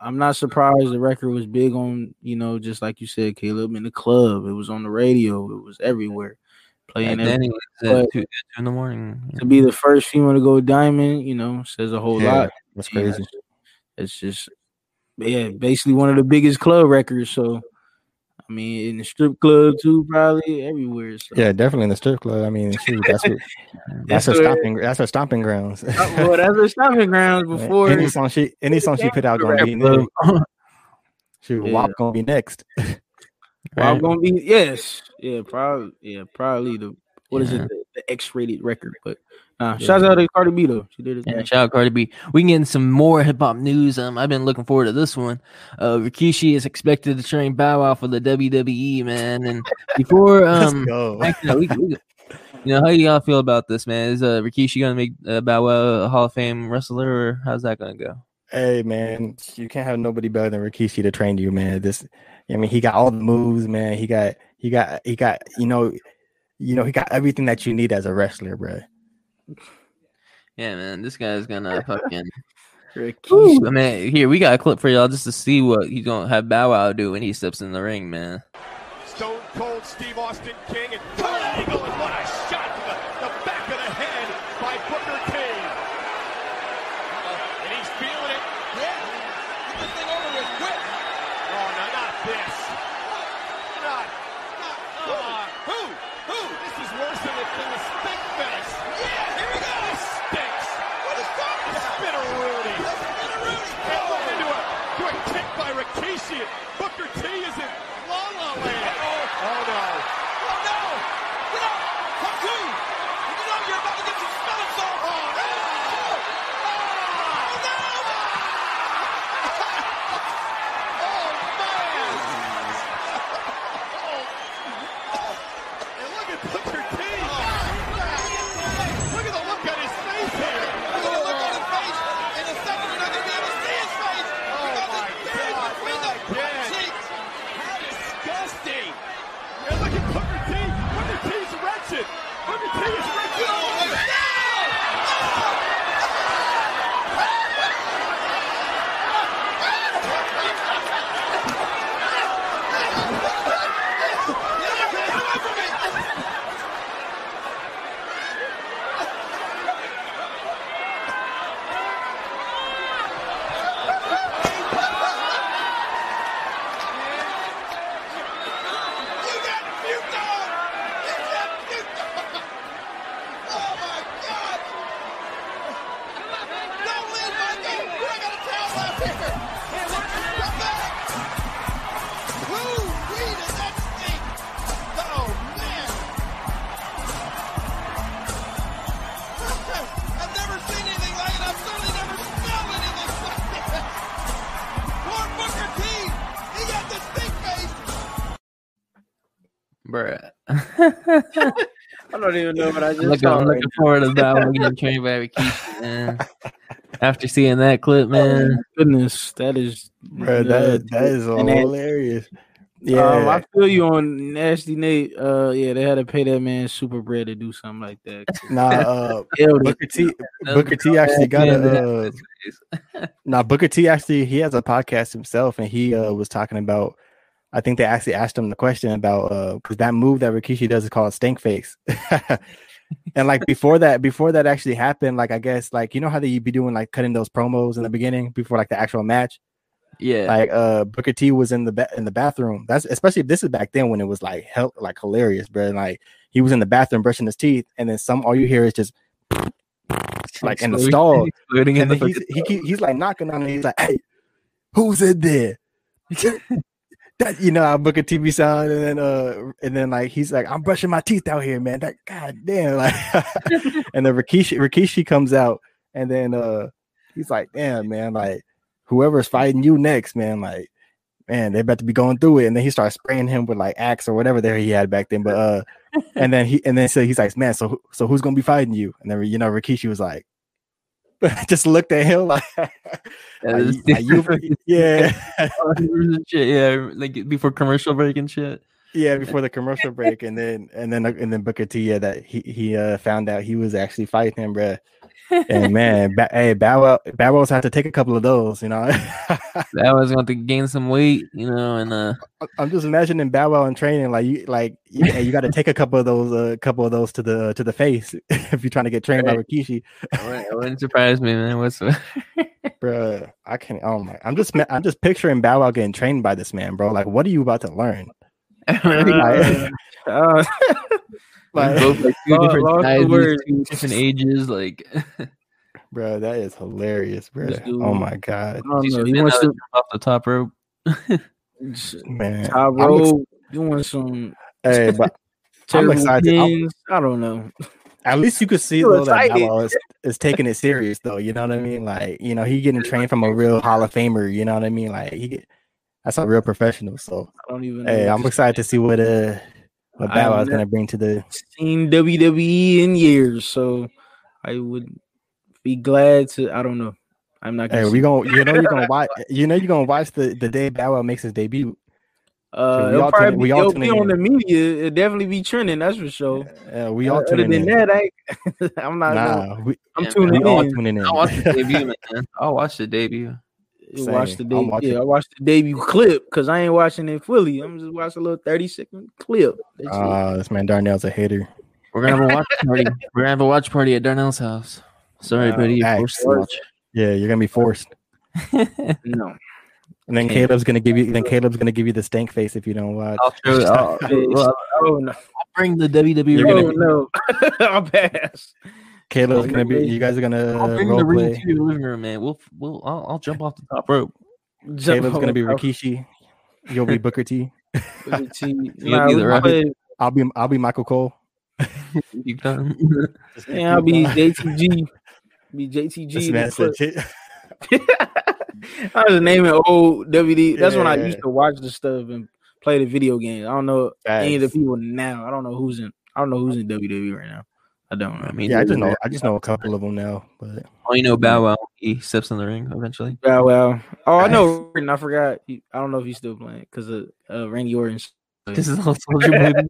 I'm not surprised the record was big on you know just like you said, Caleb in the club. It was on the radio. It was everywhere. Playing Back every- was at two, two in the morning. to be the first female to go diamond, you know, says a whole Yeah, lot. That's Yeah, crazy. It's just, yeah, basically one of the biggest club records. So, I mean, in the strip club too, probably everywhere. So. Yeah, definitely in the strip club. I mean, shoot, that's what, that's That's her stomping. That's her stomping grounds. Uh, well, that's her stomping grounds before. any song she any song she put out gonna be WAP next. Shoot, Yeah. WAP gonna be next. Well, I'm gonna be yes, yeah, probably, yeah, probably the what is Yeah. it, the, the X-rated record. But nah, Yeah. shouts out to Cardi B though. She did it. Yeah, shout out Cardi B. We can get in some more hip hop news. Um, I've been looking forward to this one. Uh, Rikishi is expected to train Bow Wow for the WWE, man. And before, Let's um, go. actually, no, we, we, you know, how do y'all feel about this, man? Is uh, Rikishi gonna make uh, Bow Wow a Hall of Fame wrestler, or how's that gonna go? Hey man, you can't have nobody better than Rikishi to train you, man. This, I mean, he got all the moves, man. He got, he got, he got, you know, you know, he got everything that you need as a wrestler, bro. Yeah, man, this guy's gonna fucking. Rikishi. I mean, here we got a clip for y'all just to see what he's gonna have Bow Wow do when he steps in the ring, man. Stone Cold Steve Austin King and Kurt Angle and what even know what I I'm just looking, saw. I'm right looking forward to Battle getting trained by Rikishi, man. After seeing that clip, now. Oh, man. goodness, that is Bro, that that is hilarious. Yeah, Um, I feel you on Nasty Nate. Uh, yeah, they had to pay that man super bread to do something like that. nah. Uh, Booker T. Booker T. actually got a. Uh, Now Booker T actually he has a podcast himself and he uh, was talking about I think they actually asked him the question about uh because that move that Rikishi does is called stink face. and like before that, before that actually happened, like I guess like you know how they'd be doing like cutting those promos in the beginning before like the actual match. yeah. Like uh Booker T was in the ba- in the bathroom. That's especially if this is back then when it was like hell like hilarious, bro. And, like he was in the bathroom brushing his teeth, and then some all you hear is just like in the stall. And then he's, he he's like knocking on it. He's like, "Hey, who's in there?" that you know, I book a TV sound, and then uh, and then like he's like, "I'm brushing my teeth out here, man." That god damn, like, and then Rikishi Rikishi comes out, and then uh, he's like, "Damn, man, like whoever's fighting you next, man, like." Man, they're about to be going through it, and then he starts spraying him with like axe or whatever there he had back then. But uh, and then he and then so he's like, "Man, so so who's gonna be fighting you?" And then you know Rikishi was like, just looked at him like, Yeah, are you- are you- yeah, yeah, like before commercial break and shit. yeah. Before the commercial break, and then and then and then Booker T, yeah, that he he uh, found out he was actually fighting him, bruh. And man, ba- hey, Bow Wow, Bow Wow's had to take a couple of those, you know. That was going to gain some weight, you know, and uh, I'm just imagining Bow Wow in training, like you, like you, you got to take a couple of those, a uh, couple of those to the to the face if you're trying to get trained by Right. Rikishi, it wouldn't, it wouldn't surprise me, man. What's bro? I can't. Oh my, I'm just I'm just picturing Bow Wow getting trained by this man, bro. Like, what are you about to learn? Uh, Like, both like two Lost- different lost sizes, words. two different ages, like bro, that is hilarious, bro. This dude- Oh my god, I don't you know. should He wants out to off the top rope. man. top I'm ex- doing some hey, but I'm terrible excited. I'm- I don't know. at least you could see Still though that excited. Bow Wow is, is taking it serious though. You know what I mean? Like, you know, he getting trained from a real Hall of Famer. You know what I mean? Like, he get, that's a real professional. So, I don't even. know hey, what I'm excited to see what uh what I Bow Wow is gonna bring to the. seen WWE in years, so I would be glad to. I don't know. I'm not. Gonna Hey, say- we gonna you know you're gonna watch you know you're gonna watch the the day Bow Wow makes his debut. Uh, we it'll all probably tune- be, we all it'll tune be in. on the media. It'll definitely be trending. That's for sure. Uh, we Uh, all other tuning than in. that, I, I'm not. gonna- Nah, we, I'm Yeah, tuning we all in. tuning in. I'll watch the debut, man. I'll watch the debut. You watch the Same. I'm debut. watching. Yeah, I watched the debut clip because I ain't watching it fully. I'm just watching a little 30 second clip. That's. Uh, this man Darnell's a hater. We're gonna have a watch party. We're gonna have a watch party at Darnell's house. Sorry, Uh, buddy, you're hey, forced to watch. Yeah, you're gonna be forced. no. And then Okay. Caleb's gonna give you. Then Caleb's gonna give you the stank face if you don't watch. I'll, show it. I'll, well, Oh no. I'll bring the WWE. You're Oh gonna- no. I'll pass. Caleb's gonna be. You guys are gonna I'll bring the ring play. to your living room, man. We'll, we'll, I'll, I'll jump off the top rope. Jump Caleb's gonna be the Rikishi. You'll be Booker T. of the team. You'll Nah, be the Rock. play- I'll be. I'll be Michael Cole. Keep going. Yeah, I'll be JTG. Be JTG. This in man said, I was naming old WD. That's when I used to watch the stuff and play the video games. I don't know any of the people now. I don't know who's in. I don't know who's in WWE right now. I don't know. I mean, Yeah, I just know. I just know a couple of them now. But Oh, you know, Bow Wow. He steps in the ring eventually. Yeah, well. Oh, I know. I forgot. I don't know if he's still playing because of uh, Randy Orton. This is all Soulja Boy.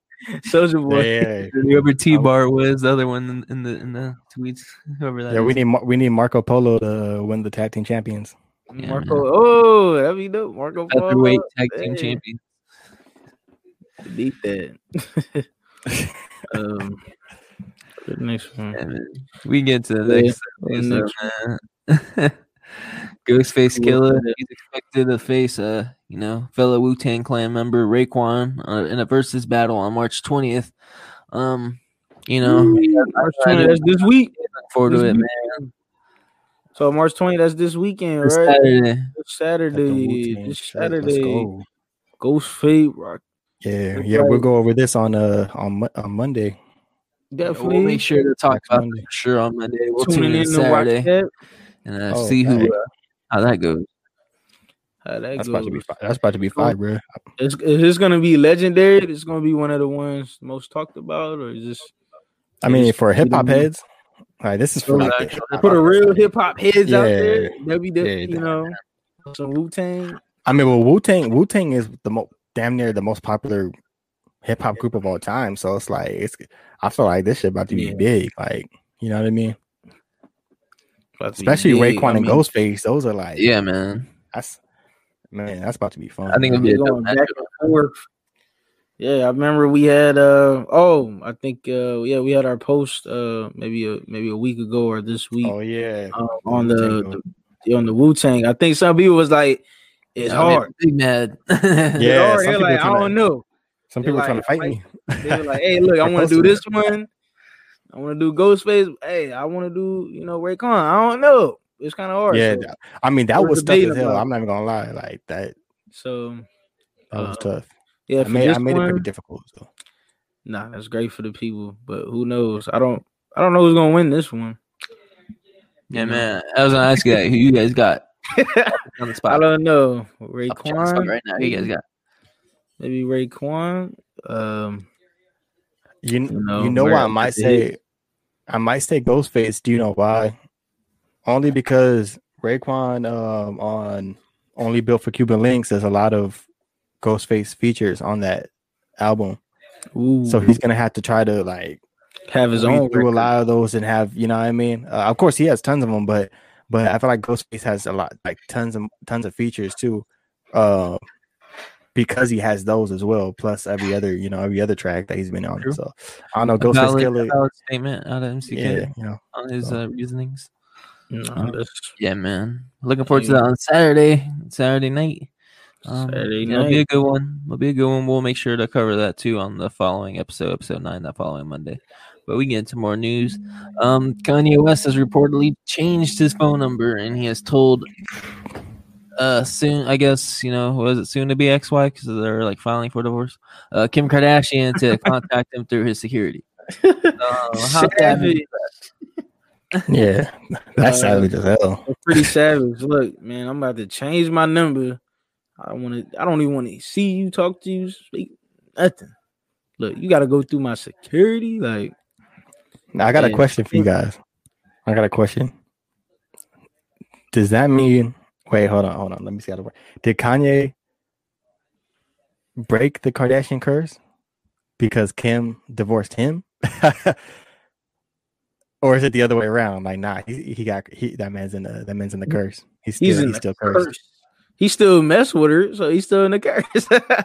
Soulja Boy. yeah, Whoever T Bar was, the other one in, in the in the tweets. Whoever that yeah, we need we need Marco Polo to win the tag team champions. Yeah, Marco. Oh, that'd be dope. Marco Polo. featherweight tag team Hey. champion. Beat that. um, the next one. Yeah, man. We get to the Yeah, next. the episode. Ghostface Yeah. Killer. He's expected to face a you know fellow Wu Tang Clan member Raekwon uh, in a versus battle on March twentieth. Um, you know, March 20, that's this week. look forward to it, week. man. So March twentieth, that's this weekend, This right? Saturday. This Saturday. Wu-Tang This shirt. Let's Saturday. go. Ghost Fate, Rock, Yeah, yeah, we'll right. go over this on uh on on Monday. Definitely. We'll make sure to talk Next about Monday. it for sure on Monday. We'll tune tuning in in Saturday and uh, Oh, see who dang. uh, how that goes. How that That's goes. about to be fi- that's about to be fire, bro. Is, is this gonna be legendary? It's gonna be one of the ones most talked about, or is this I mean, for hip hop heads, like this is for like the put a real hip hop heads out there? That'd be the, Yeah, you know some Wu Tang. I mean, well, Wu Tang Wu Tang is the most damn near the most popular hip hop group of all time. So it's like it's. I feel like this shit about to be Yeah. big. Like you know what I mean? Especially Raekwon and Ghostface. Those are like Yeah, man. That's man, that's about to be fun. I think it'll be a dope going back and forth. Yeah, I remember we had uh oh, I think uh yeah, we had our post uh maybe a maybe a week ago or this week oh yeah, um, on the, Wu-Tang the on the Wu Tang. I think some people was like, it's I hard. Big mad. Yeah, hard. some people like, I don't know. some they're people trying to like, fight me. They were like, hey, look, I want to do this one. I want to do Ghostface. Hey, I want to do, you know, Raekwon. I don't know. It's kind of hard. yeah, so, I mean that we're was tough as hell. about- I'm not even gonna lie. Like that, so that was Uh, tough. yeah, I made I made it pretty difficult. So. nah, that's great for the people. But who knows? I don't. I don't know who's gonna win this one. yeah, man. I was gonna ask you that. Who you guys got on the spot? I don't know. I'll check the spot Raekwon, right now. Who you guys got? maybe Raekwon. Um, You, You know, you know why I might say hit. I might say Ghostface. Do you know why? Only because Raekwon um, on Only Built for Cuban Linx, there's a lot of Ghostface features on that album. ooh, So he's gonna have to try to like have his own. do a lot of those and have you know what I mean. Uh, of course, he has tons of them, but but I feel like Ghostface has a lot like tons of tons of features too, uh, because he has those as well. Plus every other you know every other track that he's been on. True. So I don't know. Ghostface valid, Killer. valid statement out of MCK Yeah, you know. on his uh, reasonings. Nah, that's Yeah, man. Looking forward to that on Saturday, Saturday night. Um, Saturday It'll be a good one. It'll be a good one. We'll make sure to cover that too on the following episode, episode nine, that following Monday. But we get into more news. Um, Kanye West has reportedly changed his phone number, and he has told uh soon, I guess you know, was it soon to be XY because they're like filing for divorce? Uh, Kim Kardashian to contact him through his security. Uh, how savage. Yeah, that's savage as hell. Pretty savage. Look, man, I'm about to change my number. I want to. I don't even want to see you, talk to you, speak nothing. Look, you got to go through my security. Like, Now, I got a question for you guys. I got a question. Does that mean? Wait, hold on, hold on. Let me see how to work. Did Kanye break the Kardashian curse because Kim divorced him, or is it the other way around? Like, nah, he, he got he that man's in the that man's in the curse. He's still he's he's, the still cursed. curse. He still mess with her, so he's still in the curse.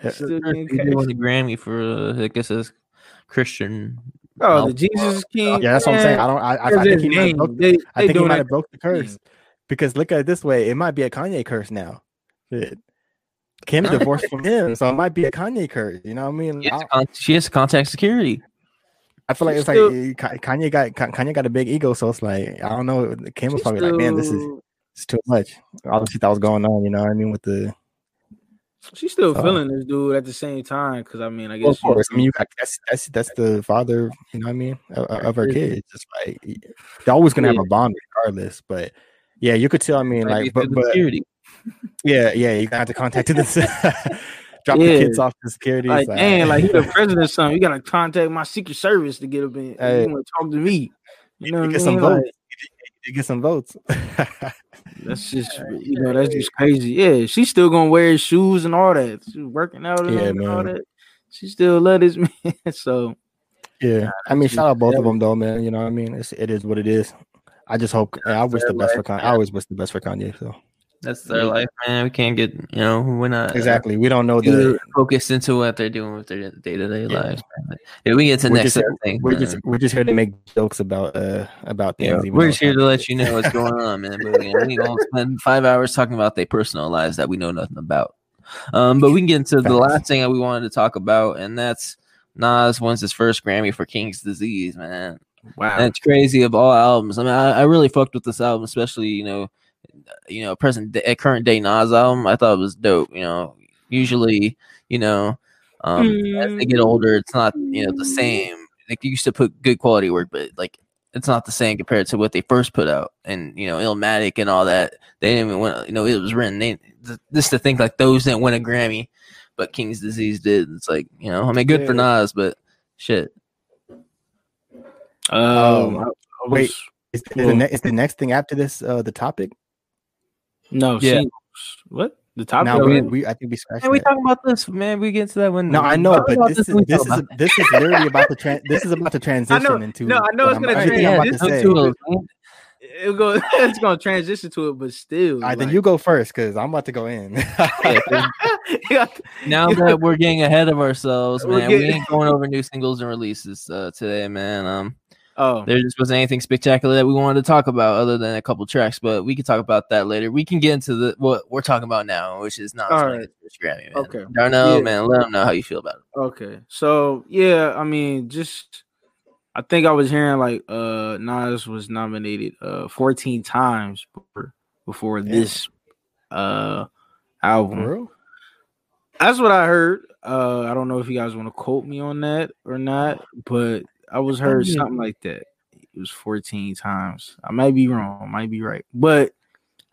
Yeah. Still He getting did cursed. win the Grammy for uh, I guess his Christian. Oh, the Jesus King. Yeah, that's what I'm saying. I don't. I, I, I think he might have broke, They, I think he might that have broke the curse because look at it this way: it might be a Kanye curse now. Shit. Kim divorced from him, so it might be a Kanye curse. You know what I mean? She has, con- she has contact security. I feel like it's Still- like eh, Kanye got Kanye got a big ego, so it's like I don't know. Kim was She's probably like, "Man, this is still- it's too much." Obviously, that was going on. You know what I mean? With the She's still So- feeling this dude at the same time. Because I mean, I guess of course, I mean, you got that's that's that's the father. You know what I mean? Of, of her kids. It's like they're always gonna have a bond regardless. But yeah, you could tell. I mean, like, but but security. Yeah, yeah, you got to contact this. Drop Yeah. the kids off to security. like, it's dang, like he the president or something. You gotta contact my secret service to get up in. Hey. You want to talk to me? You know you get I some mean? votes. Like, You get some votes. that's just you know that's just crazy. Yeah, she's still gonna wear his shoes and all that. She's working out and, Yeah, all that. She still love this man. So yeah, I mean, shout out both of them though, man. You know what I mean? It's, it is what it is. I just hope. I wish the best for Kanye. I always wish the best for Kanye. So That's their life, man. We can't get you know we're not uh, exactly, we don't know too the. focused into what they're doing with their day to day Yeah. lives. Man. Yeah, we get to We're next just, set of things. we're man. just we're just here to make jokes about uh about things. Yeah, we're just here to let you know what's going on, man. But we, we gonna spend five hours talking about their personal lives that we know nothing about. Um, but we can get into the last thing that we wanted to talk about, and that's Nas wins his first Grammy for King's Disease, man. Wow, That's crazy of all albums. I mean, I, I really fucked with this album, especially you know, you know, present day, current day Nas album. I thought it was dope. You know, usually, you know, Um, as they get older, it's not you know the same. Like you used to put good quality work, but like it's not the same compared to what they first put out. And you know, Illmatic and all that, they didn't even win. You know, it was written. They, th- this to think like those didn't win a Grammy, but King's Disease did. It's like you know, I mean, good for Nas, but shit. Um, Um, I- I wait. was- Is, is, the, ne- is the next thing after this uh, the topic? no, Yeah. singles. What the top? Now we- we, we I think we scratched. Can we talk about this, man. We get to that when. No, I know, but about this is when we this is about this is literally about to tran this is about to transition into. no, I know it's gonna everything I'm to transition say. to it. Go. it's gonna transition to it, but still. right, then you go first because I'm about to go in. Now that we're getting ahead of ourselves, We're man, we ain't going over new singles and releases uh, today, man. Um, oh, there just wasn't anything spectacular that we wanted to talk about other than a couple tracks, but we can talk about that later. We can get into the what we're talking about now, which is not right. Grammy, man. Okay. Darnell, Yeah. man, let them know how you feel about it. Okay. So yeah, I mean, just I think I was hearing like uh Nas was nominated uh 14 times before, before Damn. this uh album. That's what I heard. Uh I don't know if you guys want to quote me on that or not, but I was heard yeah. something like that. It was 14 times. I might be wrong, I might be right. But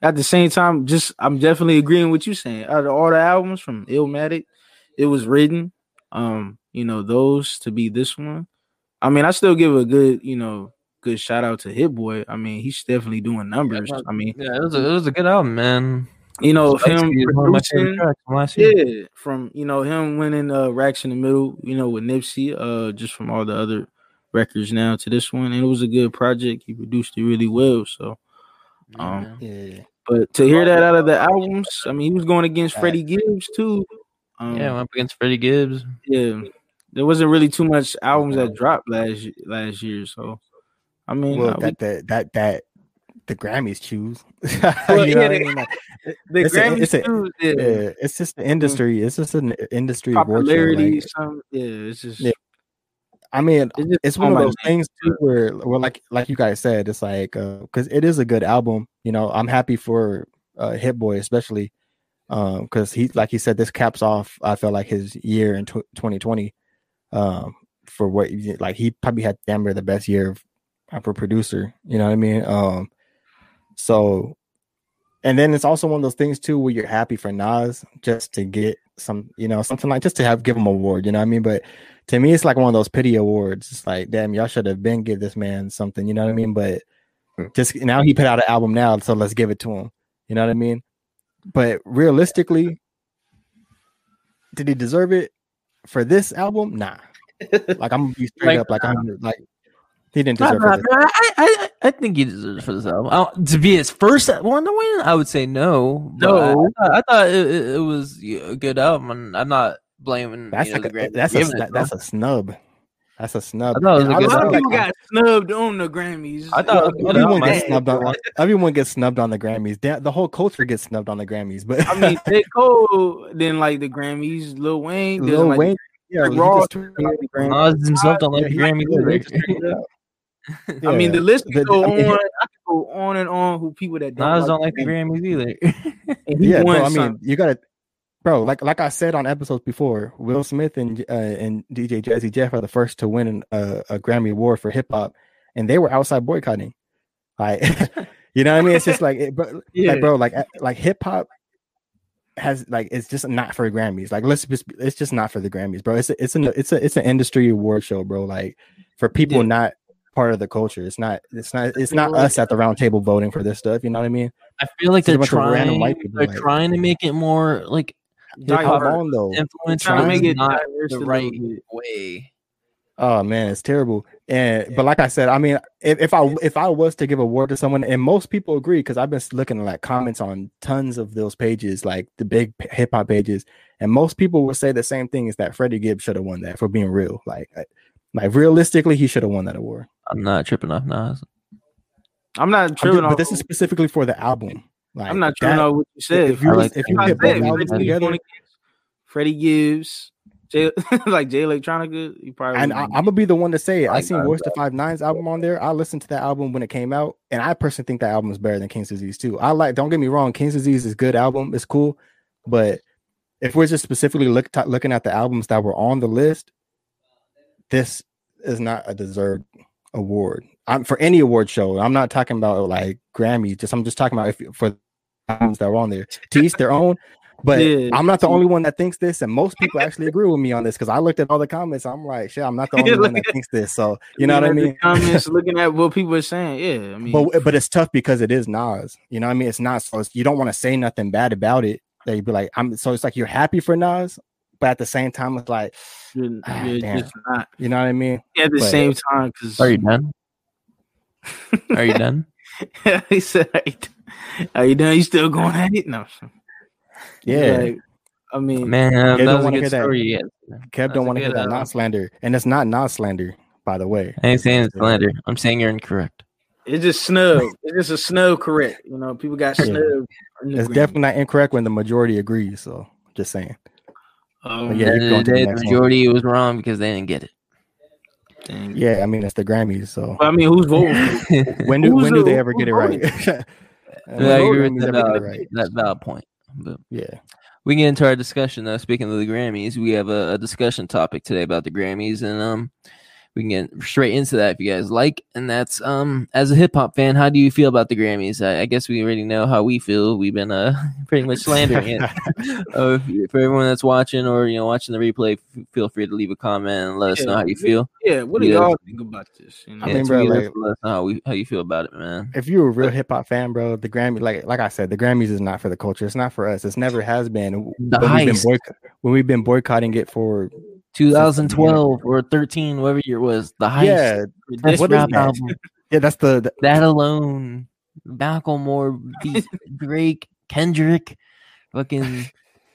at the same time, just I'm definitely agreeing with you saying out of all the albums from Illmatic, it was written. Um, you know, those to be this one. I mean, I still give a good, you know, good shout out to Hit Boy. I mean, he's definitely doing numbers. I mean, Yeah, it was a, it was a good album, man. you know, him is one of my favorite producing, from yeah, from you know him winning uh racks in the middle, you know, with Nipsey, uh, just from all the other records now to this one, and it was a good project. He produced it really well. So, Um, Yeah. but to hear that out of the albums, I mean, he was going against Freddie Gibbs too. Um, yeah, went up against Freddie Gibbs. yeah, there wasn't really too much albums that dropped last last year. So, I mean, Well, we- that that that that the Grammys choose. Well, you know yeah, what I mean? Like, the it's a- Grammys it's a- too, yeah, yeah, it's just the industry. It's just an industry award show. popularity, Like, some yeah, it's just Yeah. I mean, it's, just it's on one of those things too where, where like like you guys said, it's like because it is a good album. You know, I'm happy for uh, Hit Boy especially because he like he said this caps off. I felt like his year in tw 2020 um, for what like he probably had damn near the best year of, a producer. You know what I mean? Um, so and then it's also one of those things too where you're happy for Nas just to get some, you know, something like just to have give him a award. You know what I mean? But to me, it's like one of those pity awards. It's like, damn, y'all should have been give this man something. You know what I mean? But hmm. just now he put out an album now, so let's give it to him. You know what I mean? But realistically, did he deserve it for this album? Nah. Like I'm gonna be straight Like, up. Like I'm like he didn't I, deserve it. I, I, I, I think he deserves it for this album. I, to be his first one to win, I would say no. No. I, I thought it, it, it was a good album, and I'm not blaming. That's you know, like a, that's a it, that's a snub. That's a snub. I was a A lot of album. people got snubbed on the Grammys. I thought it was a good everyone album. gets snubbed on everyone gets snubbed on the Grammys. Da- The whole culture gets snubbed on the Grammys. But I mean, J. Cole didn't like the Grammys. Lil Wayne Lil like Wayne, yeah, Rick he just- like the Grammys. Nas himself don't like the Grammys yeah, either. he just tweeted it out. I mean, the list can go I mean, on. I could go on and on who people that don't, Nas don't like the Grammys. Grammys either. Yeah, won bro. I mean, you gotta, bro. Like like I said on episodes before, Will Smith and uh, and DJ Jazzy Jeff are the first to win an, uh, a Grammy award for hip hop, and they were outside boycotting. Like, you know what I mean? It's just like, it, bro, Yeah. like, bro, like like hip hop has like it's just not for Grammys. Like, let's just it's just not for the Grammys, bro. It's a, it's an it's a it's an industry award show, bro. Like for people Yeah. not part of the culture. It's not it's not it's not us at the round table voting for this stuff. You know what I mean? I feel like It's they're trying. people, They're like- trying to make it more like Hip hop Diverse. on though. influence. trying to make it not the right way. Oh man, it's terrible. And but like I said, I mean, if, if I if I was to give a award to someone, and most people agree, because I've been looking at like comments on tons of those pages, like the big hip hop pages, and most people will say the same thing: is that Freddie Gibbs should have won that for being real. Like, like- like realistically, he should have won that award. I'm not tripping off Nas. I'm not I'm just- tripping but off. this is specifically for the album. Like, I'm not trying to know what you said. if you I was- like if you Freddie get Gibbs. both albums Freddie together, Freddie Gibbs, Jay, like Jay Electronica, you probably and I, I'm gonna be the one to say it. I like seen that, Royce the Five Nines album on there. I listened to that album when it came out, and I personally think that album is better than King's Disease too. I like. Don't get me wrong, King's Disease is a good album. It's cool, but if we're just specifically look, t- looking at the albums that were on the list, this is not a deserved award. I'm for any award show. I'm not talking about like Grammy. Just I'm just talking about if for albums that were on there to each their own. But Yeah. I'm not the only one that thinks this, and most people actually agree with me on this because I looked at all the comments. I'm like, shit, I'm not the only one that thinks this. So you know what I Looking at the mean? Comments, looking at what people are saying. Yeah, I mean, But but it's tough because it is Nas. You know what I mean? It's not so it's, you don't want to say nothing bad about it. That you'd be like, I'm so it's like you're happy for Nas, but at the same time, it's like, you're, Ah, you're damn. just not you know what I mean? at the But- same time. Because Are you done? Are you done? he said, "Are you done? Are you still going at it?" No. Yeah. Like, I mean, Man, um, They that don't was a wanna good hear that. story. Yeah. Kev don't want to hear that Not slander, and it's not not slander, by the way. I ain't saying it's slander. I'm saying you're incorrect. it's just snub. it's just a snub. Correct. You know, people got Yeah. snub. in It's Grammy. definitely not incorrect when the majority agrees. So just saying. Um, yeah, you the go end the the day, one. majority was wrong because they didn't get it. Dang. Yeah, I mean it's the Grammys. So I mean, who's voting? for it? I when do Who's when do they ever get it right? voting? When do agree the with that ever get it valid, that valid point. But Yeah. we get into our discussion though. Speaking of the Grammys, we have a, a discussion topic today about the Grammys, and um, we can get straight into that if you guys like. And that's um, as a hip hop fan, how do you feel about the Grammys? I, I guess we already know how we feel. We've been uh pretty much slandering it. uh, for everyone that's watching or you know watching the replay, f- feel free to leave a comment and let us Yeah. know how you feel. Yeah, what do y'all think about this? You know? I Yeah, mean, bro, like- let us know how, we, how you feel about it, man. if you're a real hip hop fan, bro, the Grammy, like like I said, the Grammys is not for the culture. It's not for us. It's never has been. The when, we've been boycott- when we've been boycotting it for 2012 or 13, whatever year it was, the highest yeah, Best what is rap that? album. yeah. That's the, the That alone, Macklemore, Drake, Kendrick, fucking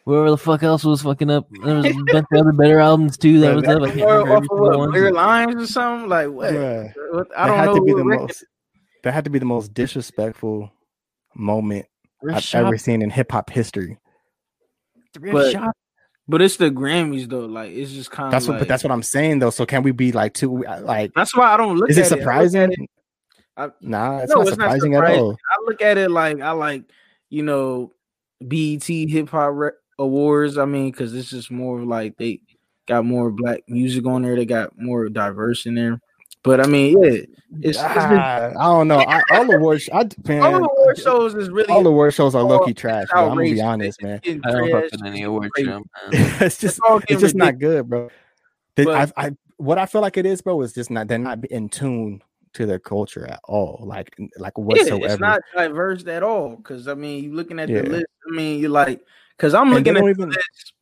whoever the fuck else was fucking up. There was a bunch of other better albums too that was up. I can't Or remember off of single what. Clear Lines or something? Like what? What- I that don't had know. to be the record- most. That had to be the most disrespectful moment Thrift I've shop, ever seen in hip hop history. thrift But- shop. But it's the Grammys though. Like it's just kind of That's what, like, but that's what I'm saying though. So can we be like too uh, like? that's why I don't look Is at it it. I look surprising? it- I- nah, it's No, not it's not surprising at all. I look at it like I like you know BET Hip Hop Re- Awards. I mean, because it's just more like they got more black music on there. They got more diverse in there. But I mean, yeah, it's, it's just, Ah, I don't know. I, all awards, I man, all the award shows is really all the award shows are low key trash. Bro. I'm gonna be honest, man. I don't trash, any it's award show, it's just, It's all it's getting just not good, bro. The- But- I, I, what I feel like it is, bro, is just not. They're not in tune to their culture at all. Like, like Yeah, whatsoever. it's not diverse at all. Because I mean, you looking at Yeah. the list. I mean, you're like, because I'm looking at don't the even- list,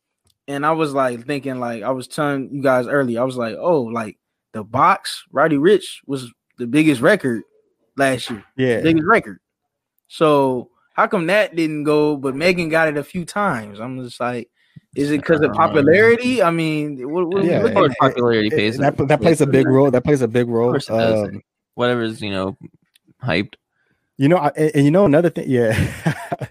and I was like thinking, like I was telling you guys earlier, I was like, oh, like the box, Roddy Ricch was the biggest record last year, yeah, biggest record. So how come that didn't go, but Megan got it a few times? I'm just like, is it because of popularity? I mean, what, what are Yeah, looking Of it- course, popularity It- pays. that, that plays a big role. That plays a big role. course it does. Um, Whatever's you know hyped. You know, I, and, and you know another thing, yeah.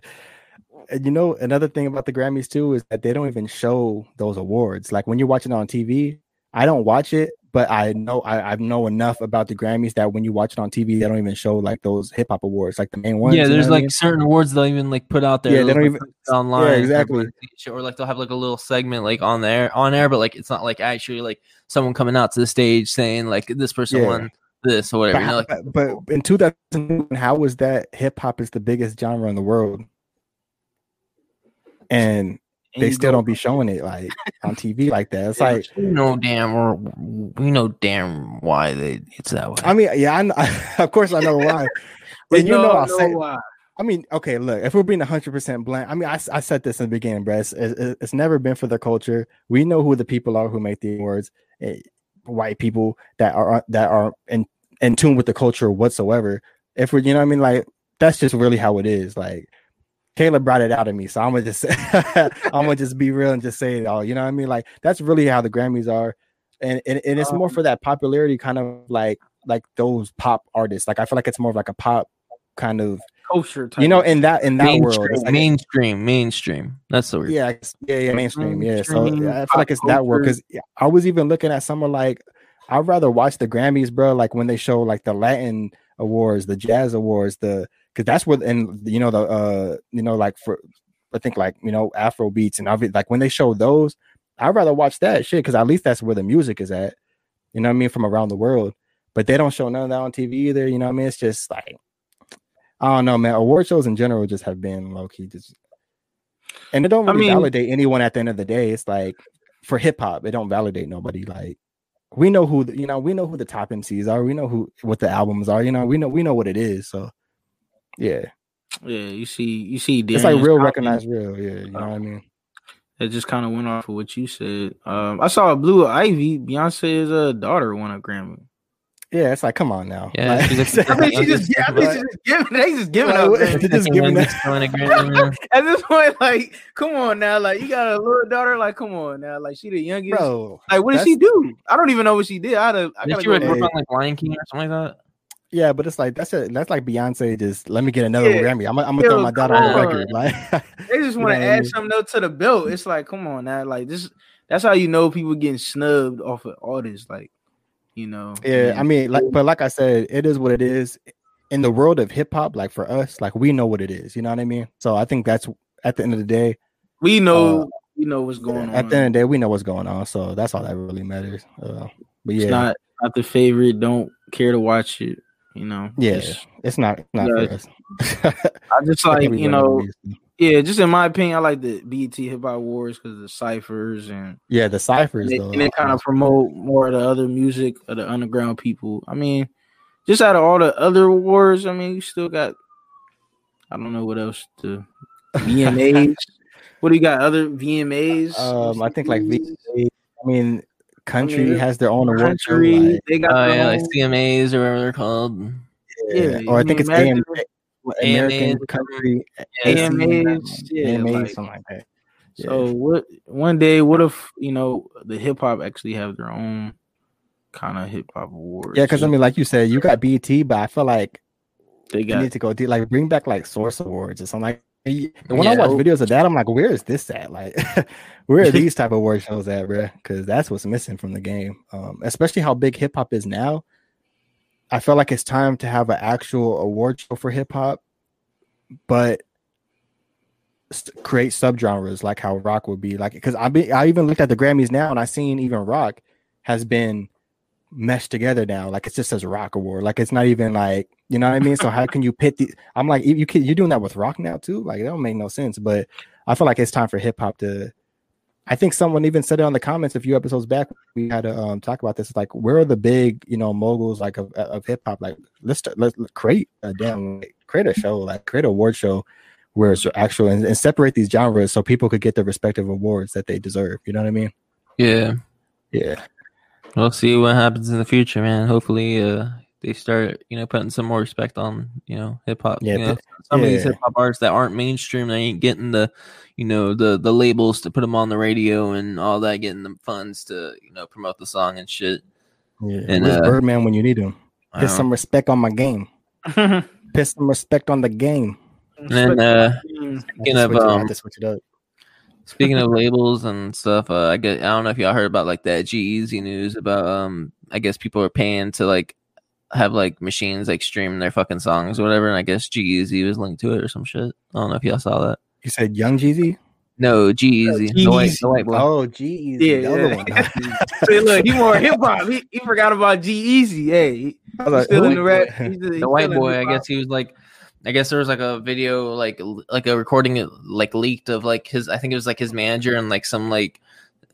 and you know another thing about the Grammys too is that they don't even show those awards. Like when you're watching it on TV, I don't watch it, but I know I, I know enough about the Grammys that when you watch it on TV, they don't even show like those hip hop awards, like the main ones. yeah, you know there's I like mean? certain awards they'll even like put out there. Yeah, they don't even- online. for exactly. everyone to see, Or like they'll have like a little segment like on there on air, but like it's not like actually like someone coming out to the stage saying like this person Yeah. won this or whatever. But, You know, like, but, but in 2000, how was that hip hop is the biggest genre in the world, And they still don't be showing it like on TV like that. It's like we know damn or we know damn why they it's that way. I mean, yeah, I know, of course I know why. And you know, I'll say, why. I mean, okay, look, if we're being 100% blank, I mean, I said this in the beginning, bro. It's, it's, it's never been for the culture. We know who the people are who make the awards, eh, white people that are that are in, in tune with the culture whatsoever. If we're, you know what I mean? Like, that's just really how it is. Like, Caleb brought it out of me. So I'm gonna just, I'm gonna just be real and just say it all. You know what I mean? Like, that's really how the Grammys are. And, and, and it's more Um, for that popularity kind of like, like those pop artists. Like, I feel like it's more of like a pop kind of Kosher type you know in that in that world mainstream, it's like- mainstream, mainstream. That's the word. yeah yeah yeah mainstream yeah so yeah, i feel like it's that word because i was even looking at someone like i'd rather watch the grammys bro like when they show like the latin awards the jazz awards the because that's where and you know the uh you know like for I think like you know Afro beats and every like when they show those, I'd rather watch that shit because at least that's where the music is at. You know what I mean from around the world. But they don't show none of that on TV either. You know what I mean? It's just like I don't know, man. Award shows in general just have been low key just, and it don't I mean- validate anyone at the end of the day. It's like for hip hop, it don't validate nobody. Like we know who the, you know we know who the top MCs are. We know who what the albums are. You know we know we know what it is. So yeah, Yeah, you see, you see, it's like real Rucker, recognized real. Yeah, you know what I mean. It just kind of went off of what you said. Um, I saw a Blue Ivy, Beyonce's uh, daughter, won a Grammy. Yeah, it's like come on now. Yeah, Like- she's a- I she just, I mean, Like- she just giving, they just giving Like, up. They're just giving Youngest that- winning a Grammy, man. At this point, like, come on now, like you got a little daughter, like, come on now, like she the youngest. bro. like, what did she do? I don't even know what she did. I, had to, I Did gotta she go work back. on like Lion King or something like that? Yeah, but it's like that's a that's like Beyonce. Just let me get another Yeah. Grammy. I'm, I'm gonna Yo, throw my daughter on the record. Like, They just want to add mean? something else to the belt. It's like, come on now, like this. That's how you know people getting snubbed off of artists, like, you know. yeah, and- I mean, like, but like I said, it is what it is. In the world of hip hop, like for us, like we know what it is. You know what I mean? So I think that's at the end of the day. we know, uh, we know what's going on. At the end of the day, we know what's going on. So that's all that really matters. Uh, but It's yeah, not not the favorite. Don't care to watch it. You know. yeah, It's- it's not not for us. I just like you know know. what it is. Yeah, just in my opinion, I like the BET Hip Hop Awards because the ciphers and yeah, the ciphers and they, and they kind of promote more of the other music of the underground people. I mean, just out of all the other awards, I mean, you still got. I don't know what else to VMAs. what do you got? Other VMAs? Um, I think like VMAs. I mean, country mean, has their own awards. show. country. like- they got Oh yeah, like CMAs or whatever they're called. Yeah, Yeah, or I think it's imagine- AM, American AMAs. Country AMAs, yeah, AMAs, like- something like that. So what? One day, what if you know the hip hop actually have their own kind of hip hop awards? Yeah, because I mean, like you said, you got BT, but I feel like they got need to go deep, like bring back like Source Awards or something. Like when I watch videos of that, I'm like, where is this at? Like, where are these type of award shows at, bro? Because that's what's missing from the game. Um, especially how big hip hop is now. I feel like it's time to have an actual award show for hip hop, but st- create subgenres like how rock would be like because I be I even looked at the Grammys now and I seen even rock has been meshed together now like it's just as rock award like it's not even like you know what I mean so how can you pit the I'm like you you can you're doing that with rock now too like that don't make no sense but I feel like it's time for hip hop to I think someone even said it on the comments a few episodes back. We had to um, talk about this. Like, where are the big, you know, moguls like of, of hip hop? Like, let's let's create a damn create a show, like create a award show where it's actual and, and separate these genres so people could get the respective awards that they deserve. You know what I mean? Yeah, Yeah. We'll see what happens in the future, man. Hopefully, uh, they start, you know, putting some more respect on, you know, hip hop. Yeah, you know, th- some of these hip hop artists that aren't mainstream, they ain't getting the, you know, the the labels to put them on the radio and all that, getting them funds to, you know, promote the song and shit. Yeah. And, uh, Birdman when you need him? I Put some respect on my game. and Put some respect on the game. then, uh, I Speaking have of, to switch it- I um, Speaking of labels and stuff, uh, I get I don't know if y'all heard about like that G-Eazy news about um I guess people are paying to like have like machines like stream their fucking songs or whatever, and I guess G-Eazy was linked to it or some shit. I don't know if y'all saw that. You said Young Jeezy? No, G-Eazy, the white, the white boy. Oh, G Yeah, Easy. the other yeah. one. Say, look, he more hip hop. He, he forgot about G-Eazy. Hey, he- I was he's like, still in the rap. He's the, he's the white boy. I guess he was like, I guess there was like a video, like like a recording, like leaked of like his. I think it was like his manager and like some like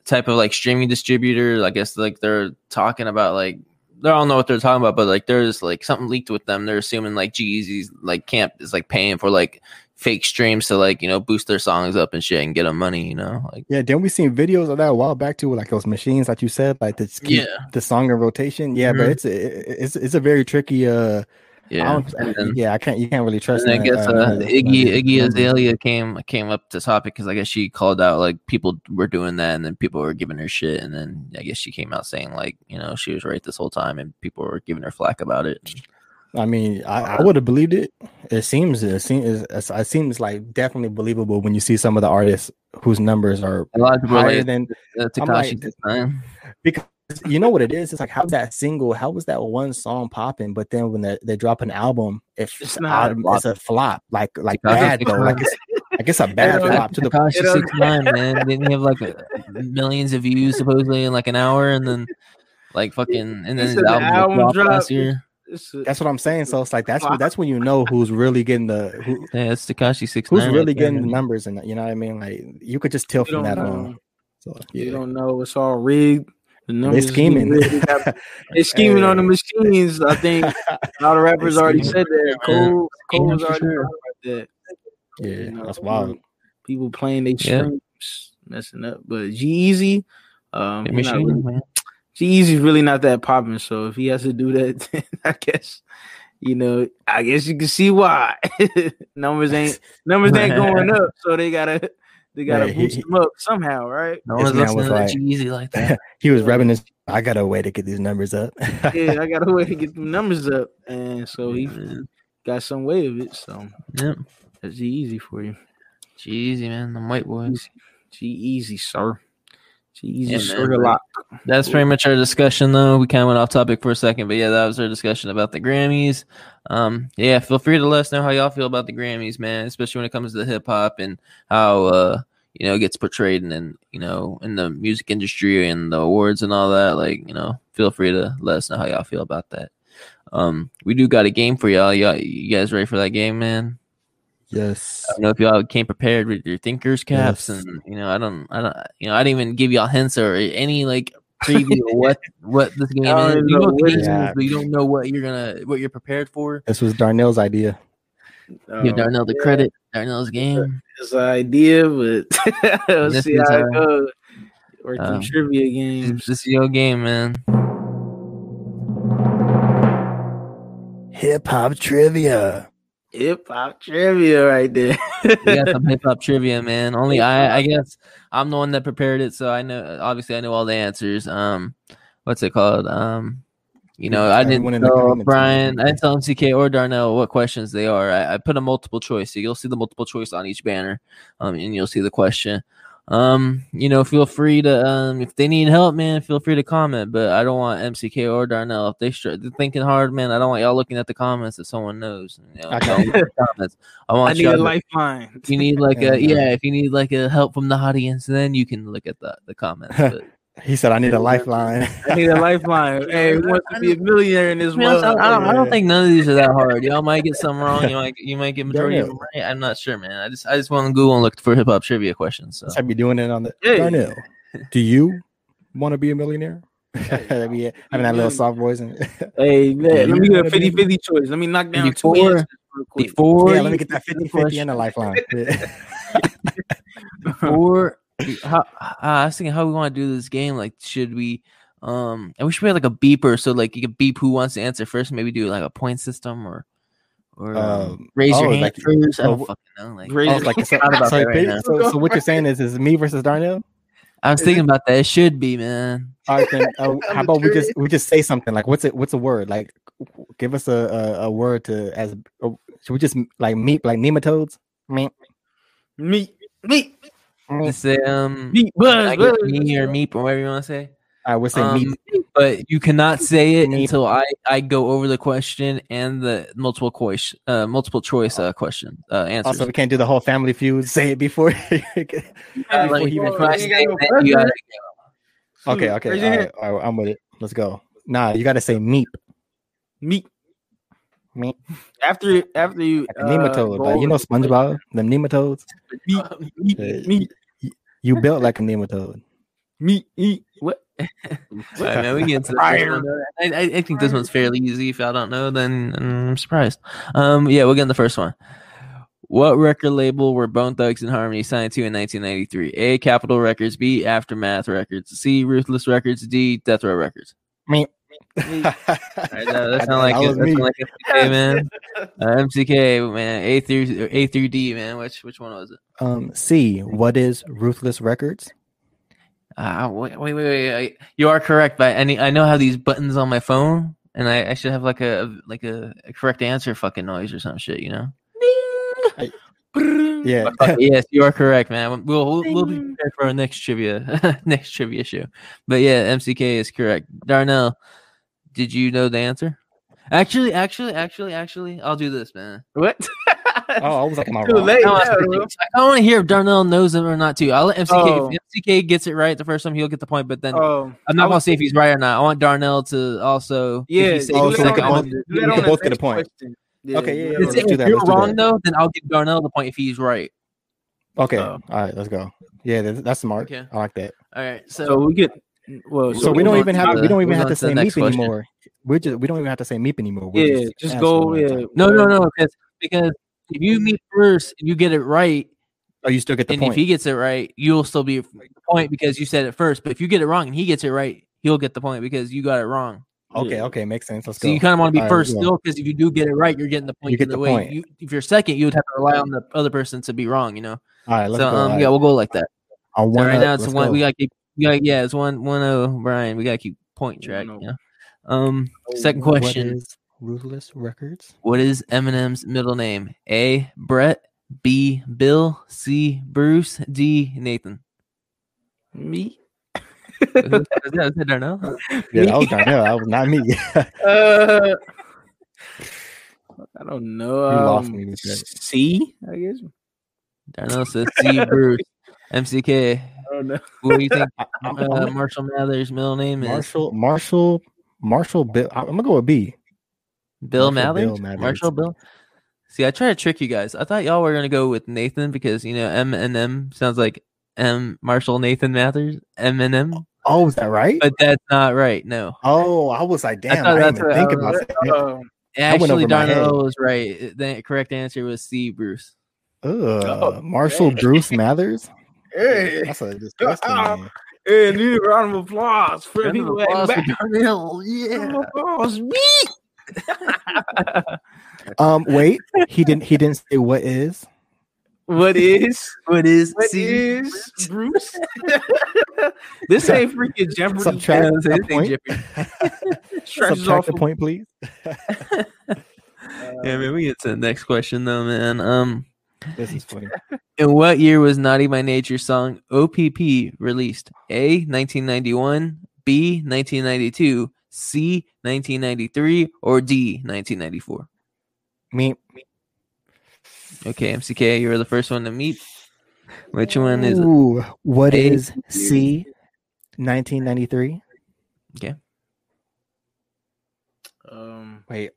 type of like streaming distributor. I guess like they're talking about like they don't know what they're talking about, but like there's like something leaked with them. They're assuming like Jeezy's like camp is like paying for like fake streams to like you know boost their songs up and shit and get them money. You know, like Yeah, didn't we seen videos of that a while back too, like those machines, like you said, like to keep yeah, the song in rotation. Yeah, but Mhm. it's it's it's a very tricky. Uh, yeah. don't- then- yeah, I can't. You can't really trust. And I guess uh, uh, Iggy Iggy. Azalea came came up to topic because I guess she called out like people were doing that and then people were giving her shit and then I guess she came out saying like you know she was right this whole time and people were giving her flack about it. I mean, I, I would have believed it. It seems it seems it, seems like definitely believable when you see some of the artists whose numbers are A lot of people are higher than I'm like, time. because you know what it is. It's like how that single, how was that one song popping? But then when they, they drop an album, it's It's not um, it's a flop. Like like Because bad though. Like it's I guess a bad Yeah, flop to the Tekashi you six nine man didn't have like a, millions of views supposedly in like an hour and then like fucking and then his the album, album dropped last year. That's what I'm saying. So it's like that's that's when you know who's really getting the who, Yeah, it's Tekashi six who's nine. really getting the numbers and you know what I mean. Like you could just tell you from that know. alone. So You don't know. It's all rigged. The they numbers is scheming. rigged. They got- They scheming on the machines. I think a lot of rappers already said that. Yeah, Cole, scheming Cole's already sure. talking that. yeah, You know, that's wild. People playing they Yeah. streams, messing up. But G-Eazy, um, Big he machine, really- G-Eazy's really not that popping. So if he has to do that, then I guess you know, I guess you can see why numbers ain't numbers ain't going up. So they gotta they gotta Yeah, boost he- them up somehow, right? No one's listening was to like- that Easy like that. he was rubbing his. I got a way to get these numbers up. Yeah, I got a way to get the numbers up, and so he Man. got some way of it. So Yep. that's Easy for you. Easy, man. The white boys. G-Eazy, sir. G-Eazy, Yeah, man. A. That's pretty much our discussion, though. We kind of went off topic for a second, but yeah, that was our discussion about the Grammys. Um, yeah, feel free to let us know how y'all feel about the Grammys, man, especially when it comes to the hip hop and how uh you know it gets portrayed in, in you know in the music industry and the awards and all that. Like, you know, feel free to let us know how y'all feel about that. Um, we do got a game for y'all. Y'all, you guys ready for that game, man? Yes. I don't know if y'all came prepared with your thinkers caps, Yes. and you know, I don't, I don't, you know, I didn't even give y'all hints or any like preview of what what this game is. don't You know know what the what game it is, is. but you don't know what you're gonna, what you're prepared for. This was Darnell's idea. Give Um, Darnell the yeah, credit. Darnell's game. It's an idea, but we'll see how it goes. Or um, trivia This games. this is your game, man. Hip hop trivia. Hip hop trivia right there. We got some hip hop trivia, man. Only I, I guess I'm the one that prepared it, so I know. Obviously, I know all the answers. Um, what's it called? Um, you know, I didn't Everyone in the tell Brian, man. I didn't tell MCK or Darnell what questions they are. I, I put a multiple choice, so you'll see the multiple choice on each banner, um, and you'll see the question. Um, you know, feel free to um, if they need help, man, feel free to comment. But I don't want MCK or Darnell if they str- they're thinking hard, man. I don't want y'all looking at the comments that someone knows. You know, Okay. don't look at the comments. I I want need y'all a to- lifeline. if you need like a yeah, if you need like a help from the audience, then you can look at the the comments. But He said, "I need a lifeline." I need a lifeline. Hey, who wants to be a millionaire in this I, mean, world? I don't, I don't think none of these are that hard. Y'all might get some wrong. You might you might get majority of them right. I'm not sure, man. I just I just went on Google and looked for hip hop trivia questions. So I be doing it on the Hey. Darnell. Do you want to be a millionaire? That'd be it. having that little soft voice. And Hey, man, let me you get a wanna 50 be- 50 choice. Let me knock down two Before- answers real quick. before yeah, let me get that answer 50 50 and a lifeline. Yeah. before how uh, I was thinking how we want to do this game. Like, should we? Um, I wish we had like a beeper so like you could beep who wants to answer first. Maybe do like a point system or or um, Um, raise your oh, hand like- first. I oh, don't fucking know. Like, Raise Oh, like so, about so, that right now. so, so what you're saying is is me versus Darnell? I was thinking about that. It should be, man. All right, then, uh, how about we just we just say something like what's it what's a word like give us a a, a word to as uh, should we just like meet like nematodes? Meep, Meat, meat, meep. Say um, meat, buzz, I buzz. me or meep or whatever you want to say. I would say Um, meep. but you cannot say it Meep. until I, I go over the question and the multiple choice uh multiple choice uh question uh answers. Also, we can't do the whole family feud. Say it before. Yeah, before like, he even if you got no that, you gotta- okay, okay, raise all your right, all right, I'm with it. Let's go. Nah, you got to say meep. Meat. Meep. After after you Like a nematode. Like, you know SpongeBob, them nematodes. meat, meat, Yeah. meat, You built like a nematode. meat, meat. What? All right, man, we get into this Fire. one. I, I, I think this one's fairly easy. If y'all don't know, then I'm surprised. Um, yeah, we'll get in the first one. What record label were Bone Thugs-n-Harmony signed to in 1993? A. Capitol Records. B. Aftermath Records. C. Ruthless Records. D. Death Row Records. Meep. All right, that, that sound like That it. was That sound like MCK, man. Uh, MCK, man. A through A through D, man. Which which one was it? um, C. What is Ruthless Records? Uh, wait, wait, wait, wait. I, you are correct, but I need, I know how these buttons on my phone, and I, I should have like a like a, a correct answer fucking noise or some shit, you know. Yeah. But fuck yes, you are correct, man. We'll we'll, we'll be prepared for our next trivia next trivia show. But yeah, MCK is correct. Darnell, did you know the answer? Actually, actually, actually, actually, I'll do this, man. What? Oh, I was like, am I Too wrong? late. I Yeah, bro. want to hear if Darnell knows him or not too. I'll let MCK. Oh. If MCK gets it right the first time, he'll get the point. But then Um, I'm not gonna was- say if he's right or not. I want Darnell to also. Yeah, Oh, so do they that can second, both- want- the- we can on both get a point. question. Yeah, Okay, yeah, do yeah, that If, let's do that, if you're let's wrong though, then I'll give Darnell the point if he's right. Okay, Oh. all right, let's go. Yeah, that's, that's smart. Okay. I like that. All right. So, So we get well. So, we don't even have the- we don't even have to to say meep question. anymore. We're just we don't even have to say meep anymore. We're Yeah, just answer go. one at a Yeah, no, no, no, because because if you meet first and you get it right, Oh, you still get the and point. if he gets it right, you'll still be the point because you said it first. But if you get it wrong and he gets it right, he'll get the point because you got it wrong. okay, Yeah. okay, makes sense. Let's So go. you kind of want to be All right, first go. still because if you do get it right, you're getting the point. You get the way. point. You, if you're second, you would have to rely on the other person to be wrong. You know. All right, let's so go. um, All yeah, we'll go like that. On So right now it's one. go. We got to keep. We got yeah, it's one one oh Brian. We got to keep point track. One oh. Yeah. Um. Second question. is Ruthless Records? What is Eminem's middle name? A. Brett. B. Bill. C. Bruce. D. Nathan. me. Who- who- is that- is that Darnell? Yeah, that was Darnell. That was not me. Uh, I don't know. lost um, me with that. C, I guess. Darnell says C. Bruce. MCK. I don't know. Who do you think uh, Marshall Mathers' middle name is? Marshall, Marshall, Marshall. Bill. I'm gonna go with B. Bill Marshall Mathers? Bill Mathers. Marshall Bill. See, I try to trick you guys. I thought y'all were gonna go with Nathan because you know M and M sounds like M Marshall Nathan Mathers M and M, Oh, is that right? but that's not right. No, oh, I was like, damn. thought I, that's didn't what even think I about was- that. Went actually over my head. Darnell was right. The correct answer was C. Bruce. Ugh, Oh, Marshall dang. Bruce Mathers. Hey, That's a disgusting Oh, hey, need a round of applause for Round of people applause at back. Darnell. Round of applause, me. Um, wait, he didn't. He didn't say what is. What is? What is What C. is Bruce? this ain't freaking Jeopardy. Subtract Yeah, a this ain't point. Subtract off a of- point, please. Yeah, man. We get to the next question though, man. Um. This is funny. In what year was Naughty by Nature song OPP released? A. 1991, B. 1992, C. 1993, or D. 1994? Me. Okay, MCK, you were the first one to meet. Which one is it? Ooh, what A, is C? 1993. Okay. Um, Wait,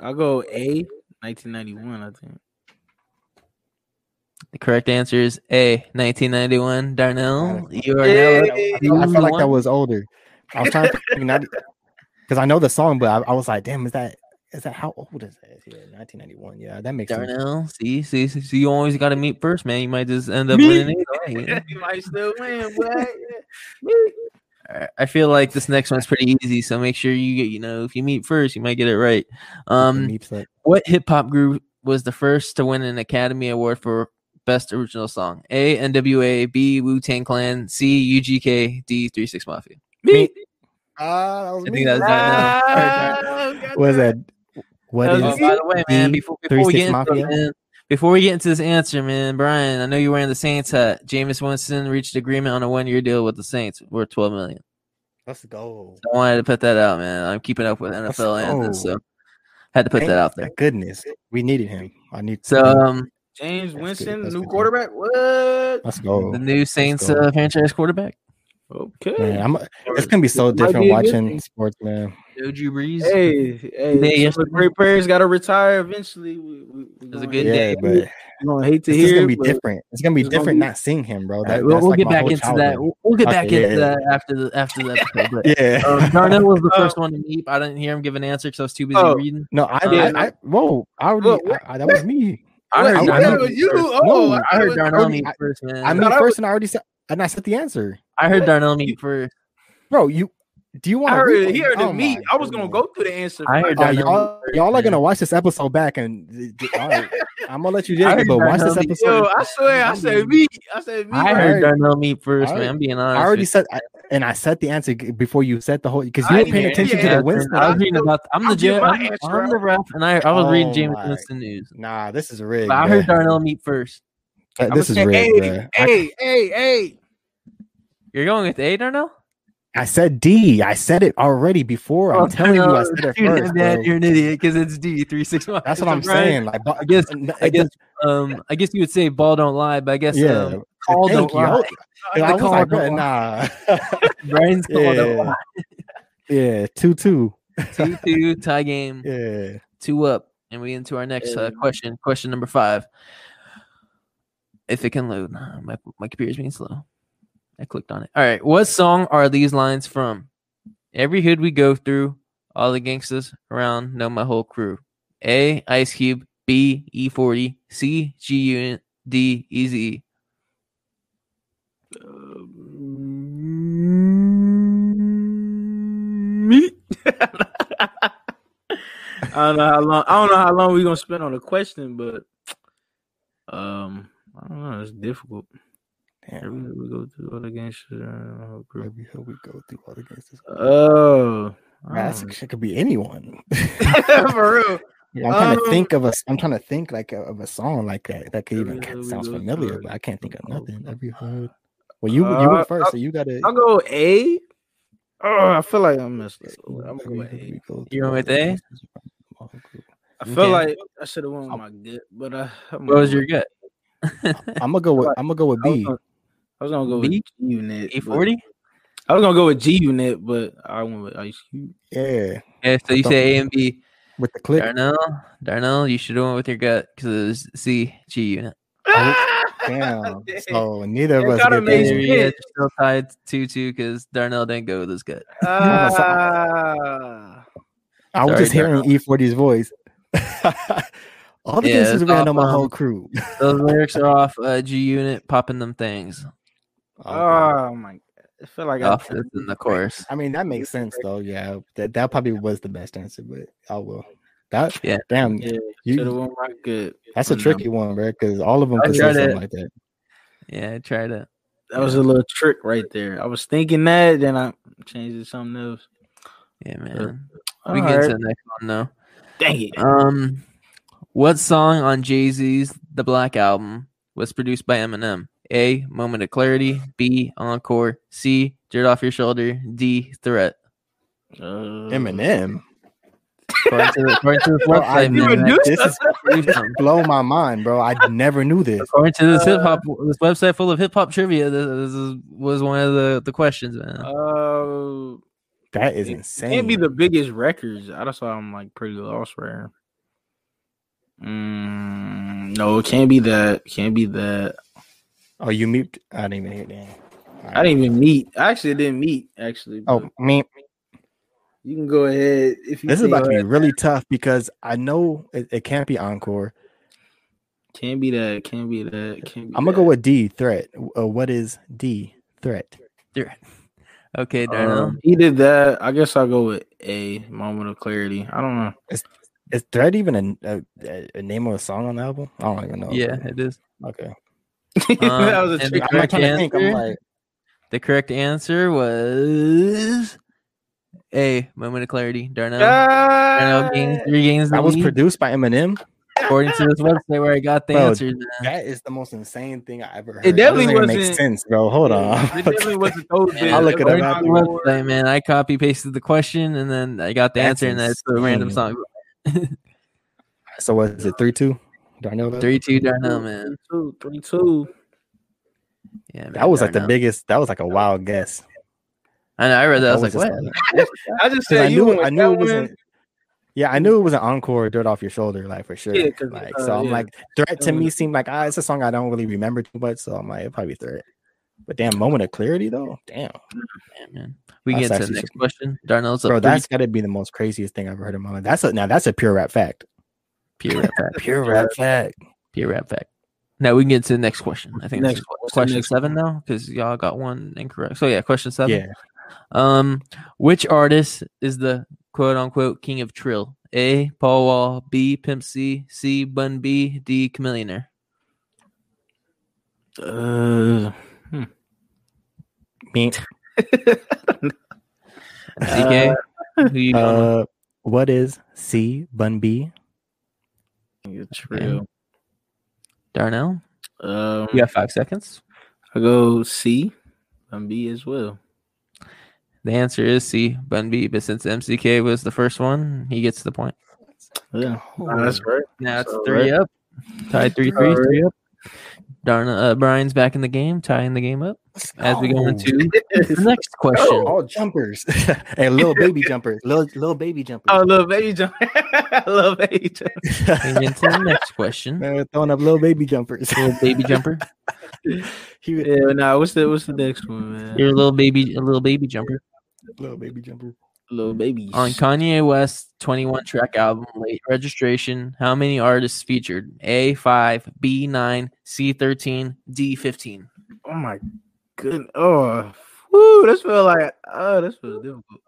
I'll go A, 1991. I think. The correct answer is A. 1991. Darnell, you are Yay. now. I felt, I felt like that was older. I was trying to because I know the song, but I, I was like, damn, is that is that how old is that? Yeah, 1991. Yeah, that makes sense. Darnell, see, see, see, see, you always got to meet first, man. You might just end up Me? winning. Either way. you might still win, boy. Alright, I feel like this next one's pretty easy, so make sure you get, you know, if you meet first, you might get it right. Um, what hip hop group was the first to win an Academy Award for Best Original Song? A. NWA, B. Wu Tang Clan, C. UGK, D. Three Six Mafia. Me. Ah, that was I me. think that's Ah, What is that? What That is was by the way, man, before, before we get into it, man, before we get into this answer, man, Brian, I know you're wearing the Saints hat. Jameis Winston reached agreement on a one-year deal with the Saints worth 12 million. Let's go. I wanted to put that out, man. I'm keeping up with NFL answers, so had to put Thank that out there. Goodness, we needed him. I need. So, um, James That's Winston, new good. quarterback. What? let's go. the new Saints uh, franchise quarterback, Okay. Man, I'm, it's gonna be so Might be different a good watching thing. sports, man. Joe Drew Brees. Hey, hey, Day some the great players got to retire eventually. We, we, we It was a good hate- day. Yeah, but we gonna hate to hear. just gonna be different. It's gonna be it's gonna different be- not seeing him, bro. That, right, we'll, that's we'll like get back whole into that. childhood. We'll, we'll get back Okay, into yeah, that after the after the episode. But Yeah. um, Darnell was the first one to meet. I didn't hear him give an answer because I was too busy Oh. reading. No, I, Yeah. I, I whoa, I already, Look, I, I, that was me. I heard I- Darnell. you? first. Oh, No, I I heard was- Darnell I- meet first, man. I I, mean, thought I first, and I already said, and I said the answer, I heard Darnell meet first. bro. You do you want? I to heard he heard oh the meat. I was gonna go through the answer. I heard Oh, y'all, y'all are gonna watch this episode back, and all right, I'm gonna let you I dig it, but watch this Darnell meet episode. Yo, I swear, I said me. I said me. I heard heard- Darnell meet first, I man. I'm being honest. I already said, I, and I said the answer before you said the whole because I you were paying attention to the Winston. I was reading about. I'm the I'll give J- my I'm, I'm the ref, and I, I was reading Oh James my- Winston news. Nah, this is rigged. But I heard. Darnell meet first. Uh, This is rigged, hey, hey, hey, hey. You're going with A, Darnell? I said D. I said it already before. I'm Oh, telling you, I said it dude, first. man, you're an idiot because it's D three six one. That's what I'm saying. Like, I guess, I guess, um, I guess you would say ball don't lie, but I guess, Yeah. um, call Thank don't you. lie. I The was call like, don't bro, lie. nah. Brian's call Yeah. lie. yeah, two two. Two two tie game, Yeah. two up, and we into our next uh, question. Question number five. If it can load, my my computer's being slow. I clicked on it. All right, what song are these lines from? Every hood we go through, all the gangsters around know my whole crew. A. Ice Cube. B. E40. C. G Unit. D. Easy. Me. I don't know how long. I don't know how long we're gonna spend on the question, but um, I don't know. It's difficult. Damn. time we go through all the gangsters. uh, crew. We go through all the gangsters. Oh, That's, it could be anyone. for real. I'm trying to Um, think of a. I'm trying to think like a, of a song like that that could even Every hill we sounds familiar, but I can't think of nothing. Every hood. Well, you you Uh, went first, so you gotta. I'll go A. Oh, I feel like I messed up. I'm Every going hood A. go You through went all with the A? gangsters around the whole group. I feel Okay. like I should have went with my gut, but uh, I'm What was your gut? I'm gonna go with. I'm gonna go with I was gonna, I was gonna go B? with G Unit. But- forty. I was gonna go with G Unit, but I went with Ice Cube. Yeah, Yeah, so you thought- say A and B. with the clip. Darnell, Darnell, you should have went with your gut because it was C G unit. Damn. So neither of us gotta get make that. sense. Yeah, you're still tied two two because Darnell didn't go with his gut. Ah. I was Sorry, just hearing E40's voice. All the Yeah, gangsters it's around on my whole crew. Those lyrics are off uh, G unit popping them things oh my god! I feel like I, off this in the course. I mean, that makes sense though. Yeah, that that probably was the best answer, but I will. That Yeah. damn, yeah, You- should have won my good. that's a on that tricky one, bro. Because all of them I could say tried something it. like that. Yeah, I tried it. That was a little trick right there. I was thinking that, then I changed it to something else. Yeah, man. All we get to the next one now. Dang it. Um, what song on Jay Z's The Black Album was produced by Eminem? A. Moment of Clarity. B. Encore. C. Dirt Off Your Shoulder. D. Threat. Uh, Eminem, According to, according to this Bro, I website, never man, knew this this. is produced blow my mind, bro. I never knew this. According to this hip hop, this website full of hip hop trivia, this, this is, was one of the, the questions, man. Uh, That is it insane. can't be the biggest records. That's why I'm like pretty lost right here. Mm, no, it can't be that. Can't be that. oh, you mute. I didn't even hear that. I didn't even meet. I actually didn't meet. Actually, Oh, but me. You can go ahead if you. This is about to be that- really tough because I know it, it can't be encore. Can't be that. Can't be that. Can't be I'm gonna that. go with D. Threat. Uh, what is D? Threat. Threat. Okay, Darnell. Um, he did that. I guess I'll go with a moment of clarity. I don't know. Is Threat even a, a, a name of a song on the album? I don't even know. yeah, it is. Okay. that was a and trick. I'm like trying to think. I'm answer? like, The correct answer was A. Moment of Clarity. Darnell. Darnell gains three games. that was lead, produced by Eminem. according to this website where I got the Bro, answers. That is the most insane thing I ever heard. It That doesn't definitely even make wasn't- sense, bro. Hold on. It definitely wasn't those. Man. I'll look it up was after. the Encore. website, man. I copy pasted the question and then I got the That's answer and that's the random song. so what is it? Three two. Darnell. does? Three two Darnell, man. Three two, three two. Yeah, man, That was like the biggest. That was like a wild guess. I know. I read that. I was, just like, what? I just said I you knew. I knew it wasn't. Yeah, I knew it was an encore, dirt off your shoulder, like for sure. Yeah, 'cause, like uh, so, I'm like threat to me seemed like ah, it's a song I don't really remember too much, so I'm like it probably threat. But damn, moment of clarity though, damn, Yeah, man. We That's get to the next super- question. Darnell's a bro, that's got to be the most craziest thing I've ever heard in my life. That's a now that's a pure rap fact. pure rap fact. Pure rap fact. Pure rap fact. Now we can get to the next question. I think Next- this is what's question next seven now because y'all got one incorrect. So yeah, question seven. Yeah, Um, which artist is the quote unquote king of trill? A. Paul Wall. B. Pimp C. C. Bun B. D. Chamillionaire. Uh, me. CK. who you? Uh, what is C Bun B? it's real. Darnell. Um, You got five seconds. I go C and B as well. The answer is C, Bun B. But since MCK was the first one, he gets the point. Yeah, Nah, that's right. Now it's So, three right. up. Tied three three, Alright. three up. Darn, uh, Brian's back in the game, tying the game up. As we go Oh. into the next question. all jumpers and little baby jumpers, little little baby jumpers. Oh, little baby jump, little baby jump. Getting into the next question. Man, throwing up little baby jumpers. Little baby jumper. he was Yeah, nah. What's the what's the next one, man? You're a little baby, a little baby jumper. Little baby jumper. little baby. On Kanye West's 21 track album, Late Registration, how many artists featured? A5, B9, C13, D15. Oh my goodness. Oh, whoo, this feel like oh, this was difficult.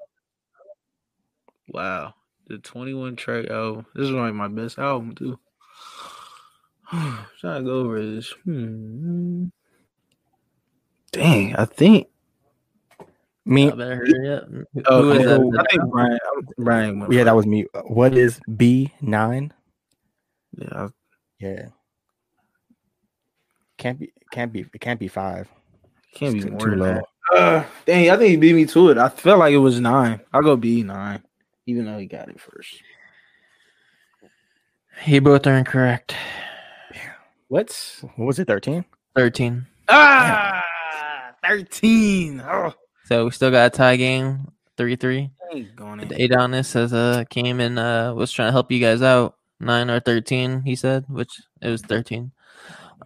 Wow, the twenty-one track album. This is like my best album too. I'm trying to go over this. Hmm. Dang, I think. Me, I better hurry up. Who- Oh, I think Brian. Brian. Went yeah, that was me. What is B nine? Yeah, I- Yeah, can't be, can't be, it can't be five. can't be too- more too low. Uh, dang, I think he beat me to it. I felt like it was nine. I'll go B nine, even though he got it first. He both are incorrect. What? What was it? Thirteen. 13. Ah, 13. Oh, So we still got a tie game, 3 3. ain't going in. Adonis has uh came and uh was trying to help you guys out. Nine or thirteen, he said, which it was thirteen.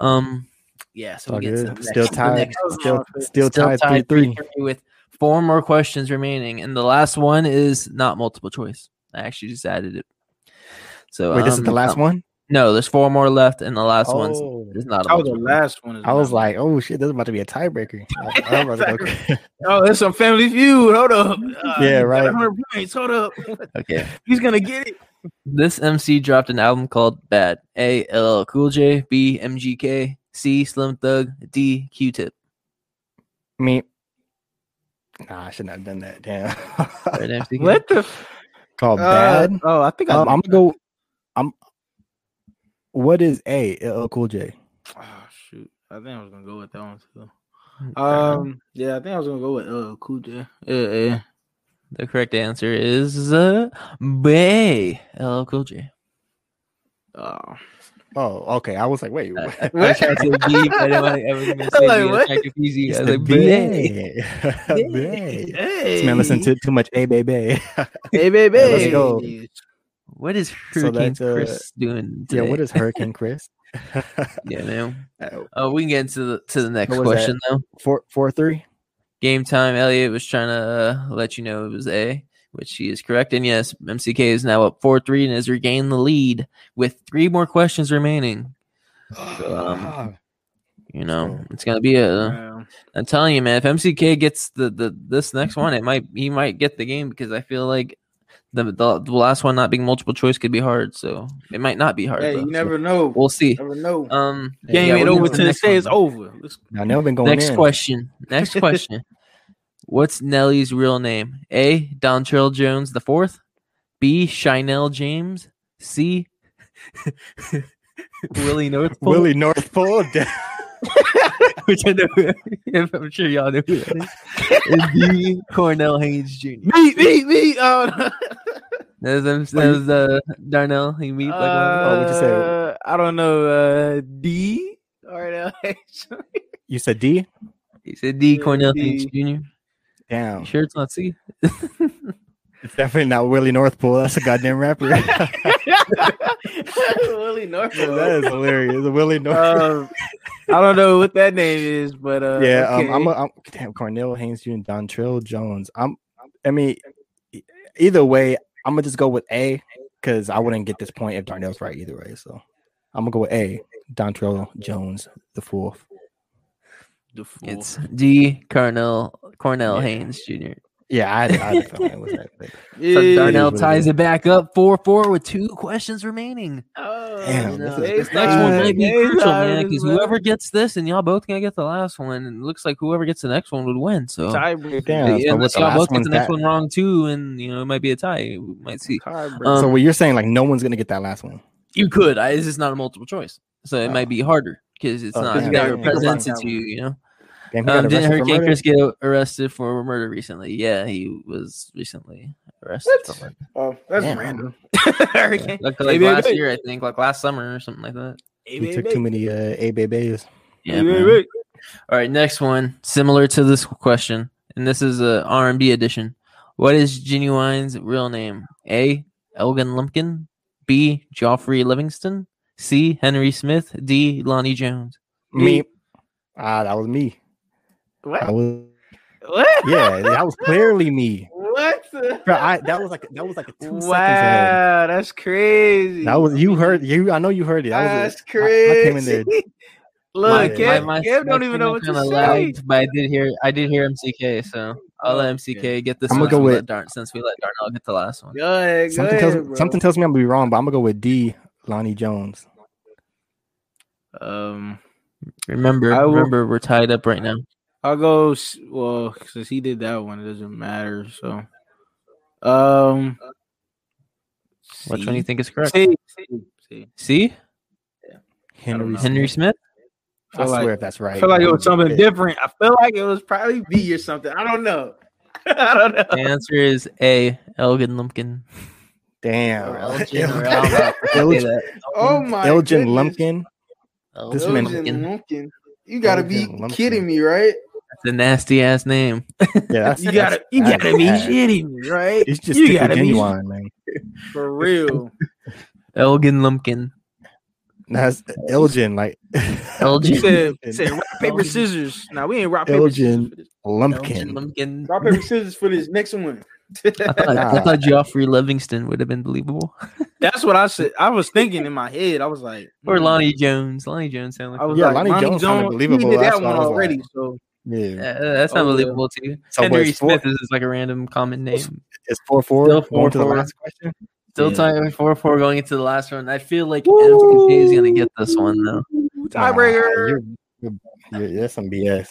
Um, yeah. So we get to the good. next- Still tied. next- Still, still still tied. Three tied three. with four more questions remaining, and the last one is not multiple choice. I actually just added it. So Wait, this is um, the last no, one. No, there's four more left, and the last one's Oh. is not. Oh, the last one is. I was not- like, oh shit, this is about to be a tiebreaker. I- I'm about to go- oh, there's some Family Feud. Hold up. Uh, Yeah, right. 100 points. Hold up. Okay. He's gonna get it. This MC dropped an album called Bad. A LL Cool J, B MGK, C Slim Thug, D Q-Tip. Me. Nah, I shouldn't have done that. Damn. Right, What the? f- Called uh, bad. Oh, I think I. Um, I'm gonna go. I'm. What is A? LL Cool J. Oh shoot! I think I was gonna go with that one too. Um, Um, yeah, I think I was gonna go with uh Cool J. Yeah, yeah. the correct answer is uh, B LL Cool J. Oh, Oh, okay. I was like, wait. I, what? I, I tried to say B, but I didn't want to, I wasn't gonna say Like, B. I was what? trying to confuse It's guys. the Like, B. B. B. hey, This man listen to too much A baby. Hey, baby. Yeah, let's go. What is Hurricane that's, uh, Chris doing yeah. What is Hurricane Chris? yeah, man. Oh, Oh, we can get into the to the next What that? question though. four four three. Game time. Elliot was trying to uh, let you know it was A, which he is correct. And yes, MCK is now up 4 3 and has regained the lead with three more questions remaining. So, um, you know, it's going to be a. Wow. I'm telling you, man, if MCK gets the, the this next one, it might he might get the game because I feel like the, the the last one not being multiple choice could be hard. So it might not be hard. Hey, though, you so never know. we'll see. never know. Um, Game yeah, ain't we'll over to till it next says over. Let's Now never been going Next in. question. Next question. What's Nelly's real name? A. Dontrell Jones the fourth. B. Shinell James. C. Willie North Pole, Willie North Pole. which I know. I'm sure y'all know who that is. And D. Cornell Haynes Jr. Beat, beat, beat. Oh, no. That was, that was uh, Darnell. He meet like one. Oh, what'd you say? Uh, I don't know. Uh, D or L H. you said D. He said D. Cornell D. Haynes Jr. Damn, You sure it's not C? It's definitely not Willie North Pole. That's a goddamn rapper. Willie Norfolk. that is hilarious. Willie North. Um, I don't know what that name is, but uh, yeah, okay. um, I'm, a, I'm damn Cornell Haynes Jr. and Dontrell Jones. I'm. I mean, either way, I'm gonna just go with A because I wouldn't get this point if Darnell's right either way. So I'm gonna go with A. Dontrell Jones, the fourth. The fool. It's D. Cornell Cornell Yeah. Haynes Jr. Yeah, I, I felt like it was that. But So Darnell ties it back up 4 4 with two questions remaining. Oh, Damn, You this is- this this next one might be crucial, man, because whoever gets this and y'all both gonna get the last one, and it looks like whoever gets the next one would win. So, Tiebreaker. Damn, yeah, so unless y'all both get the next that- one wrong too, and you know it might be a tie. We might see. Um, so what you're saying, like no one's gonna get that last one. You could. I, this is not a multiple choice, so it Oh. might be harder because it's Oh, not damn. it's not Yeah, yeah, yeah. presented to you. You know. Damn, he Um, didn't arrested for Hurricane? Chris get arrested for murder recently? Yeah, he was recently arrested What? for murder. Oh, that's Damn. random. Like, like Hey, last year, I think, like last summer or something like that. He took too many uh, A babies. Yeah. man. All right, next one, similar to this question, and this is a R&B edition. What is Ginuwine's real name? A. Elgin Lumpkin. B. Joffrey Livingston. C. Henry Smith. D. Lonnie Jones. Me. Ah, that was me. What? That was What? yeah, that was clearly me. What? Bro, I, that was like that was like a two seconds ahead. Wow, that's crazy. That was you heard you. I know you heard it. That was That's it. crazy. I, I came in there. Look, My- Kev, my- Kev don't even know what to signal say. kinda but I did hear I did hear MCK, so I'll let MCK get this I'm gonna go with- Darn, since we let Darnell get the last one. Go ahead, go Something ahead, tells bro. something tells me I'm gonna be wrong, but I'm gonna go with D. Lonnie Jones. Um, Remember, I will- remember, we're tied up right now. I'll go. Well, since he did that one, it doesn't matter. So, um, Which C. one do you think is correct? C. C. C. C. Henry. Henry Smith. Smith. I feel like- swear if that's right. I feel like it was something Yeah. different. I feel like it was probably B or something. I don't know. I don't know. The answer is A. Elgin Lumpkin. Damn. Elgin, or I don't know if I say Elgin. Oh my Elgin goodness. Lumpkin. This man- Lumpkin. You gotta be Lumpkin. kidding me, right? That's a nasty ass name. Yeah, that's, You gotta, you gotta be bad. shitting me, right? It's just you stick gotta be genuine, man. for real. Elgin Lumpkin. That's Elgin, like Elgin. You said, said rock paper scissors. Now we ain't rock paper Elgin. scissors. For this. Elgin Lumpkin. Lumpkin. Rock paper scissors for this next one. I thought, I thought Joffrey Livingston would have been believable. That's what I said. I was thinking in my head. I was like, Or hmm. Lonnie Jones. Lonnie Jones sounded I like was Yeah, like, Lonnie Lonnie, Jones Jones. sounded believable. He did that one already. like. So Yeah, Yeah, that's not Oh, yeah. too. So Henry what's four- Smith is just like a random common name. it's four four. Still Going to the last question. Still Yeah. tying four four going into the last one. I feel like MCK is gonna get this one though. tiebreaker. Nah, you're, you're, you're, that's some BS.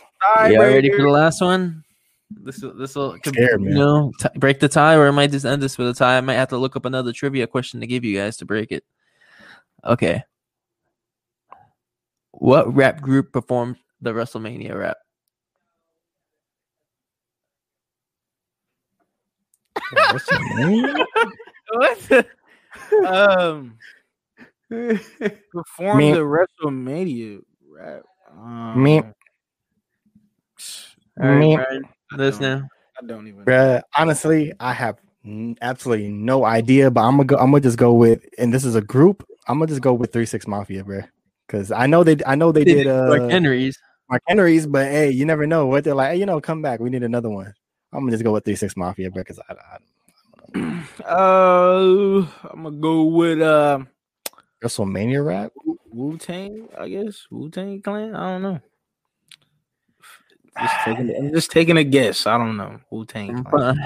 Yeah, ready for the last one? This will this will Scared, you know t- break the tie, or I might just end this with a tie. I might have to look up another trivia question to give you guys to break it. Okay. What rap group performed the WrestleMania rap? What's your name? What? um, perform Me. the WrestleMania rap. Um, Me. All right, Me. Brian, this now. I don't even. Bruh, honestly, I have absolutely no idea, but I'm gonna go. I'm gonna just go with, and this is a group. I'm gonna just go with Three Six Mafia, bro. because I know they, I know they did uh, like Henry's. Mark Henry's, but hey, you never know what they're like. Hey, you know, come back. We need another one. I'm gonna just go with Three Six Mafia, because I, I I don't know. Uh, I'm gonna go with uh WrestleMania rap. Wu Tang. I guess Wu Tang Clan. I don't know. Just taking, I'm just taking a guess. I don't know. Wu Tang.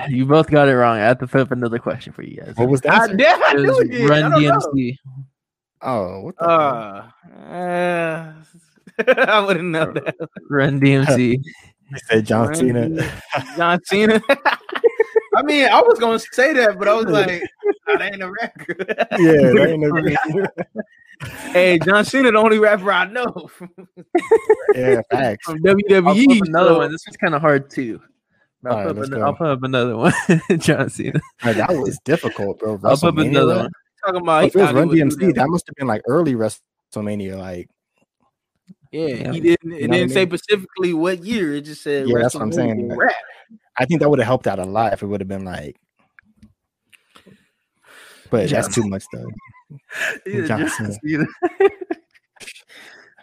You both got it wrong. I have to put up another question for you guys. What was I, that? damn, I It knew it did. Run I don't know. DMC. Oh, what the? Uh, uh, I wouldn't know that. Run DMC. They said John Run Cena. John Cena. I mean, I was gonna say that, but I was like, "Oh, that ain't a record. yeah, that ain't no- hey, John Cena, the only rapper I know yeah, facts. from I'll WWE. put another so- one. This one's kind of hard too. I'll, All right, put up an- I'll put up another one. John Cena. Bro, that was difficult, bro. I'll put up another one. talking about he If it was Run would DMC, that. that must have been like early WrestleMania. Like, Yeah, Yeah. he didn't. It know what didn't say mean? specifically what year. It just said. Yeah, that's what I'm saying. Rap. I think that would have helped out a lot if it would have been like. But John that's too much though. Yeah, John John Cena. Cena.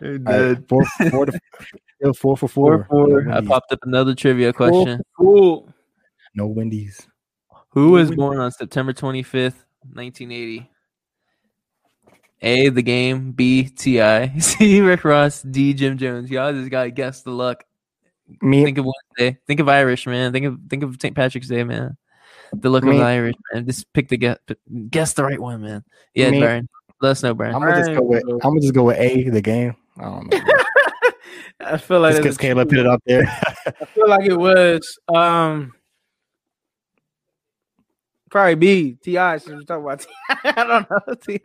You're All right, four, four, to, still four for Four, four. four. No I popped up another trivia question. Cool. No Wendy's. Who was born on September 25th, 1980? A. The game. B. T.I. C. Rick Ross. D. Jim Jones. Y'all just gotta guess the luck. Me, Think of Wednesday. Think of Irish, man. Think of think of St. Patrick's Day, man. The look of Me. the Irish, man. Just pick the guess. Guess the right one, man. Yeah, Me. Brian. Let us know, Brian. I'm gonna just go with. I'm gonna just go with A. The game. I don't know. I feel like just that's because a- Caleb put it up there. I feel like it was um probably B T.I. Since we're talking about T.I, I don't know Ti.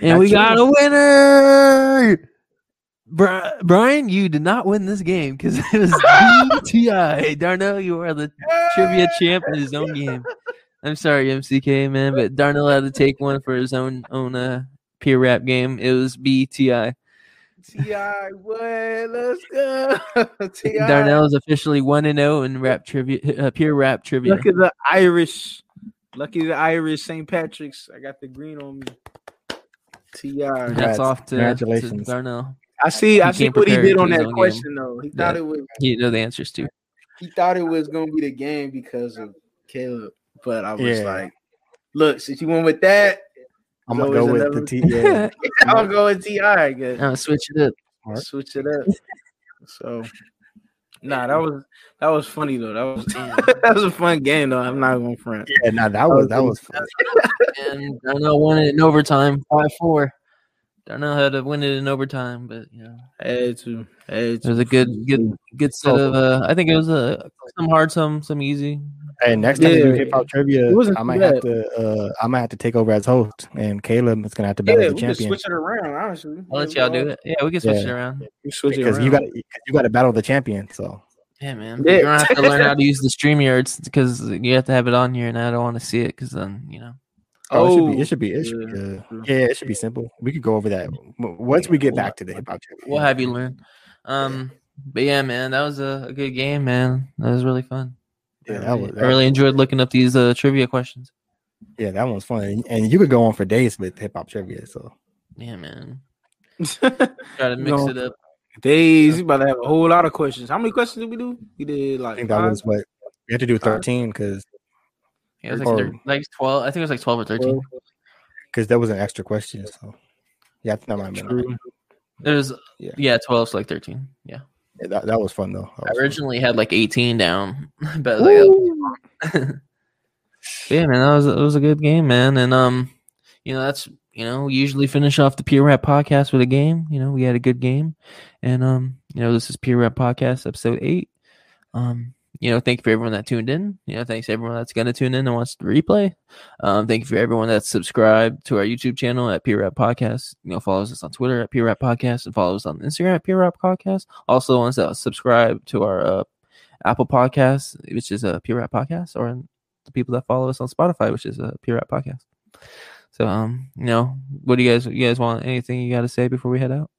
And we That's got a winner. Brian, you did not win this game because it was BTI. Darnell, you are the trivia champ in his own game. I'm sorry, MCK man, but Darnell had to take one for his own own uh, peer rap game. It was BTI. T.I, what? Let's go. T.I. Darnell is officially one and zero in rap trivia, uh, pure rap trivia. Lucky the Irish. Lucky the Irish St. Patrick's. I got the green on me. Ti. Hats Congrats. off to, to Darnell. I see. I see what he did on that own question though. He thought Yeah. it was. You know the answers too. He thought it was gonna be the game because of Caleb, but I was Yeah. like, "Look, since you went with that, I'm gonna go always with the another- T. Yeah. I'll go with T.I. I guess. I'll switch it up. Smart. Switch it up. So, nah, that was that was funny though. That was mm. that was a fun game though. I'm not gonna front. yeah, no, that was that was fun. And Darnell won it in overtime, five four. Darnell how to win it in overtime, but you know. Had to. Had It was a good, good, good set of. Uh, I think it was uh, some hard, some, some easy. Hey, next time we do hip hop trivia, I too might have to. Uh, I might have to take over as host, and Caleb is gonna have to battle Yeah, the we can champion switch it around. Honestly, I'll let y'all do it. Yeah, we can switch it around. We switch it because around. you got you got to battle the champion. So Yeah, man. Yeah. You're gonna have to learn how to use the StreamYards because you have to have it on here, and I don't want to see it because then you know. Oh, it should be it should be it should yeah, be uh, yeah it should be simple. We could go over that once we get back to the hip hop trivia. We'll have you learn. Um, but yeah, man, that was a, a good game, man. That was really fun. Yeah, that was I really enjoyed looking up these uh, trivia questions. yeah that one was fun, and, and you could go on for days with hip hop trivia. So Yeah, man. Try to mix No. it up. Days, you about to have a whole lot of questions. How many questions did we do? We did like I like think that five? was what we had to do thirteen because Yeah, it was like, Or- thir- like twelve. I think it was like twelve or thirteen. because that was an extra question. So yeah, I think that might have True. It was Yeah. yeah, twelve, so like thirteen. Yeah, yeah, that, that was fun though. That I was fun. originally had like eighteen down, but like, yeah, man, that was it was a good game, man. And um, you know, that's you know, we usually finish off the Pure Rap podcast with a game. You know, we had a good game, and um, you know, this is Pure Rap podcast episode eight. Um, you know, thank you for everyone that tuned in. You know, thanks to everyone that's gonna tune in and wants to replay. Um, thank you for everyone that's subscribed to our YouTube channel at Pure Rap Podcast. You know, follows us on Twitter at Pure Rap Podcast and follows us on Instagram at Pure Rap Podcast. Also, ones that subscribe to our uh, Apple Podcast, which is a Pure Rap Podcast, or the people that follow us on Spotify, which is a Pure Rap Podcast. So, um, you know, what do you guys, you guys want anything you got to say before we head out?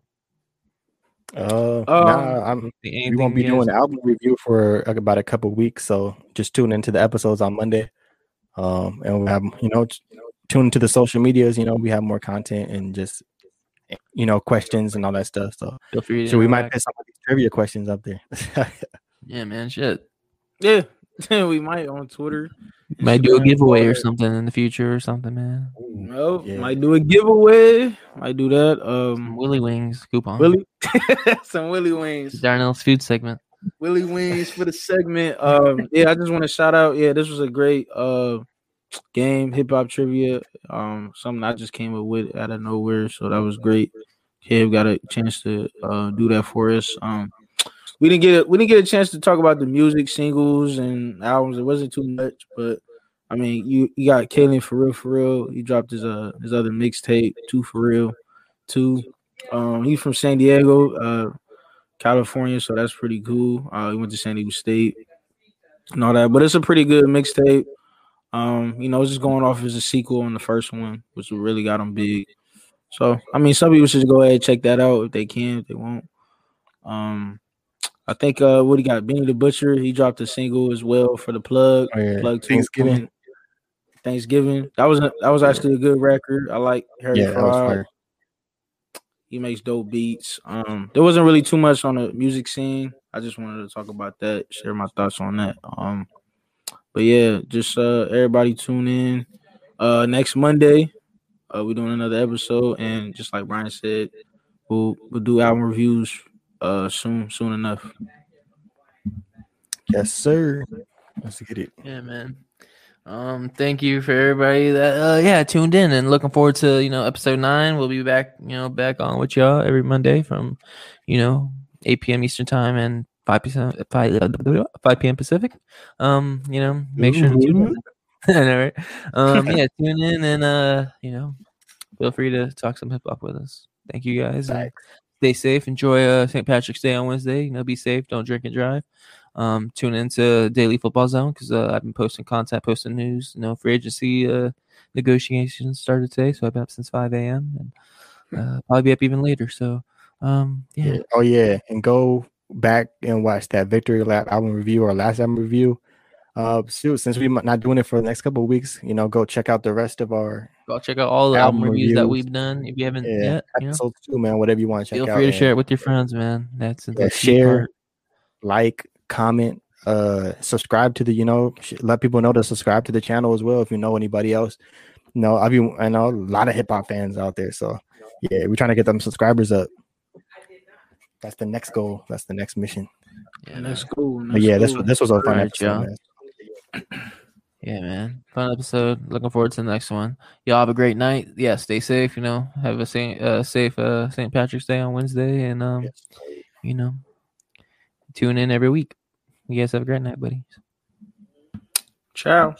Uh, Um, nah, I'm, we won't be doing the album review for like, about a couple weeks, so just tune into the episodes on Monday. Um, and we have you know t- tune into the social medias. You know, we have more content and just you know questions and all that stuff. So, Feel free to so we might put some of these trivia questions up there. Yeah, man, shit. Yeah, we might on Twitter. Might do a giveaway or something in the future or something, man. No, Yeah. might do a giveaway. Might do that. Um, Willy Wings coupon. Willie, some Willy wings. Darnell's food segment. Willy Wings for the segment. Um, yeah, I just want to shout out. Yeah, this was a great uh game, hip hop trivia. Um, something I just came up with out of nowhere, so that was great. Kev got a chance to uh do that for us. Um, we didn't get we didn't get a chance to talk about the music singles and albums. It wasn't too much, but I mean, you you got Kalan for real, for real. He dropped his uh his other mixtape, two for real, two. Um, he's from San Diego. Uh, California, so that's pretty cool. Uh, he went to San Diego State and all that, but it's a pretty good mixtape. Um, you know, it's just going off as a sequel on the first one, which really got him big. So, I mean, some people should go ahead and check that out if they can, if they won't. Um, I think uh, what he got, Benny the Butcher, he dropped a single as well for the plug. Oh, yeah. Plug Thanksgiving. Thanksgiving. That was a, that was actually a good record. I like Harry Yeah, that was Fraud. fire. He makes dope beats. Um, there wasn't really too much on the music scene. I just wanted to talk about that, share my thoughts on that. Um, but yeah, just uh, everybody tune in. Uh, next Monday, uh, we're doing another episode, and just like Brian said, we'll we'll do album reviews uh soon, soon enough. Yes, sir. Let's get it. Yeah, man. Um, thank you for everybody that uh yeah tuned in and looking forward to you know episode nine. We'll be back you know back on with y'all every Monday from you know 8 p.m. Eastern time and 5 p.m. 5, 5 p.m. Pacific. Um, you know, make sure to tune in. I know, right? Um, yeah, tune in and uh, you know, feel free to talk some hip hop with us. Thank you guys. Stay safe. Enjoy uh, St. Patrick's Day on Wednesday. You know, be safe. Don't drink and drive. Um, tune into Daily Football Zone because uh, I've been posting content, posting news. You know, free agency uh, negotiations started today, so I've been up since 5 a.m. and uh, probably be up even later. So, um. Yeah. Oh yeah, and go back and watch that Victory Lap album review or last album review. Uh, shoot, since we're not doing it for the next couple of weeks, you know, go check out the rest of our Go check out all the Album album, reviews that we've done. If you haven't yeah, yet, you know, episodes too, man. Whatever you want to check feel out. free to and share it with your friends, man. That's Yeah, the share, part. like, comment, uh, subscribe to the, you know, sh- let people know to subscribe to the channel as well. If you know anybody else, you know, I mean, I know a lot of hip hop fans out there, so yeah, we're trying to get them subscribers up. That's the next goal. That's the next mission. Yeah, that's cool. But yeah, this was this was a fun Alright, episode. Yeah, man. Fun episode. Looking forward to the next one. Y'all have a great night. Yeah, stay safe. You know, have a saint, uh, safe uh, St. Patrick's Day on Wednesday, and um, Yes. you know, tune in every week. You guys have a great night, buddies. Ciao.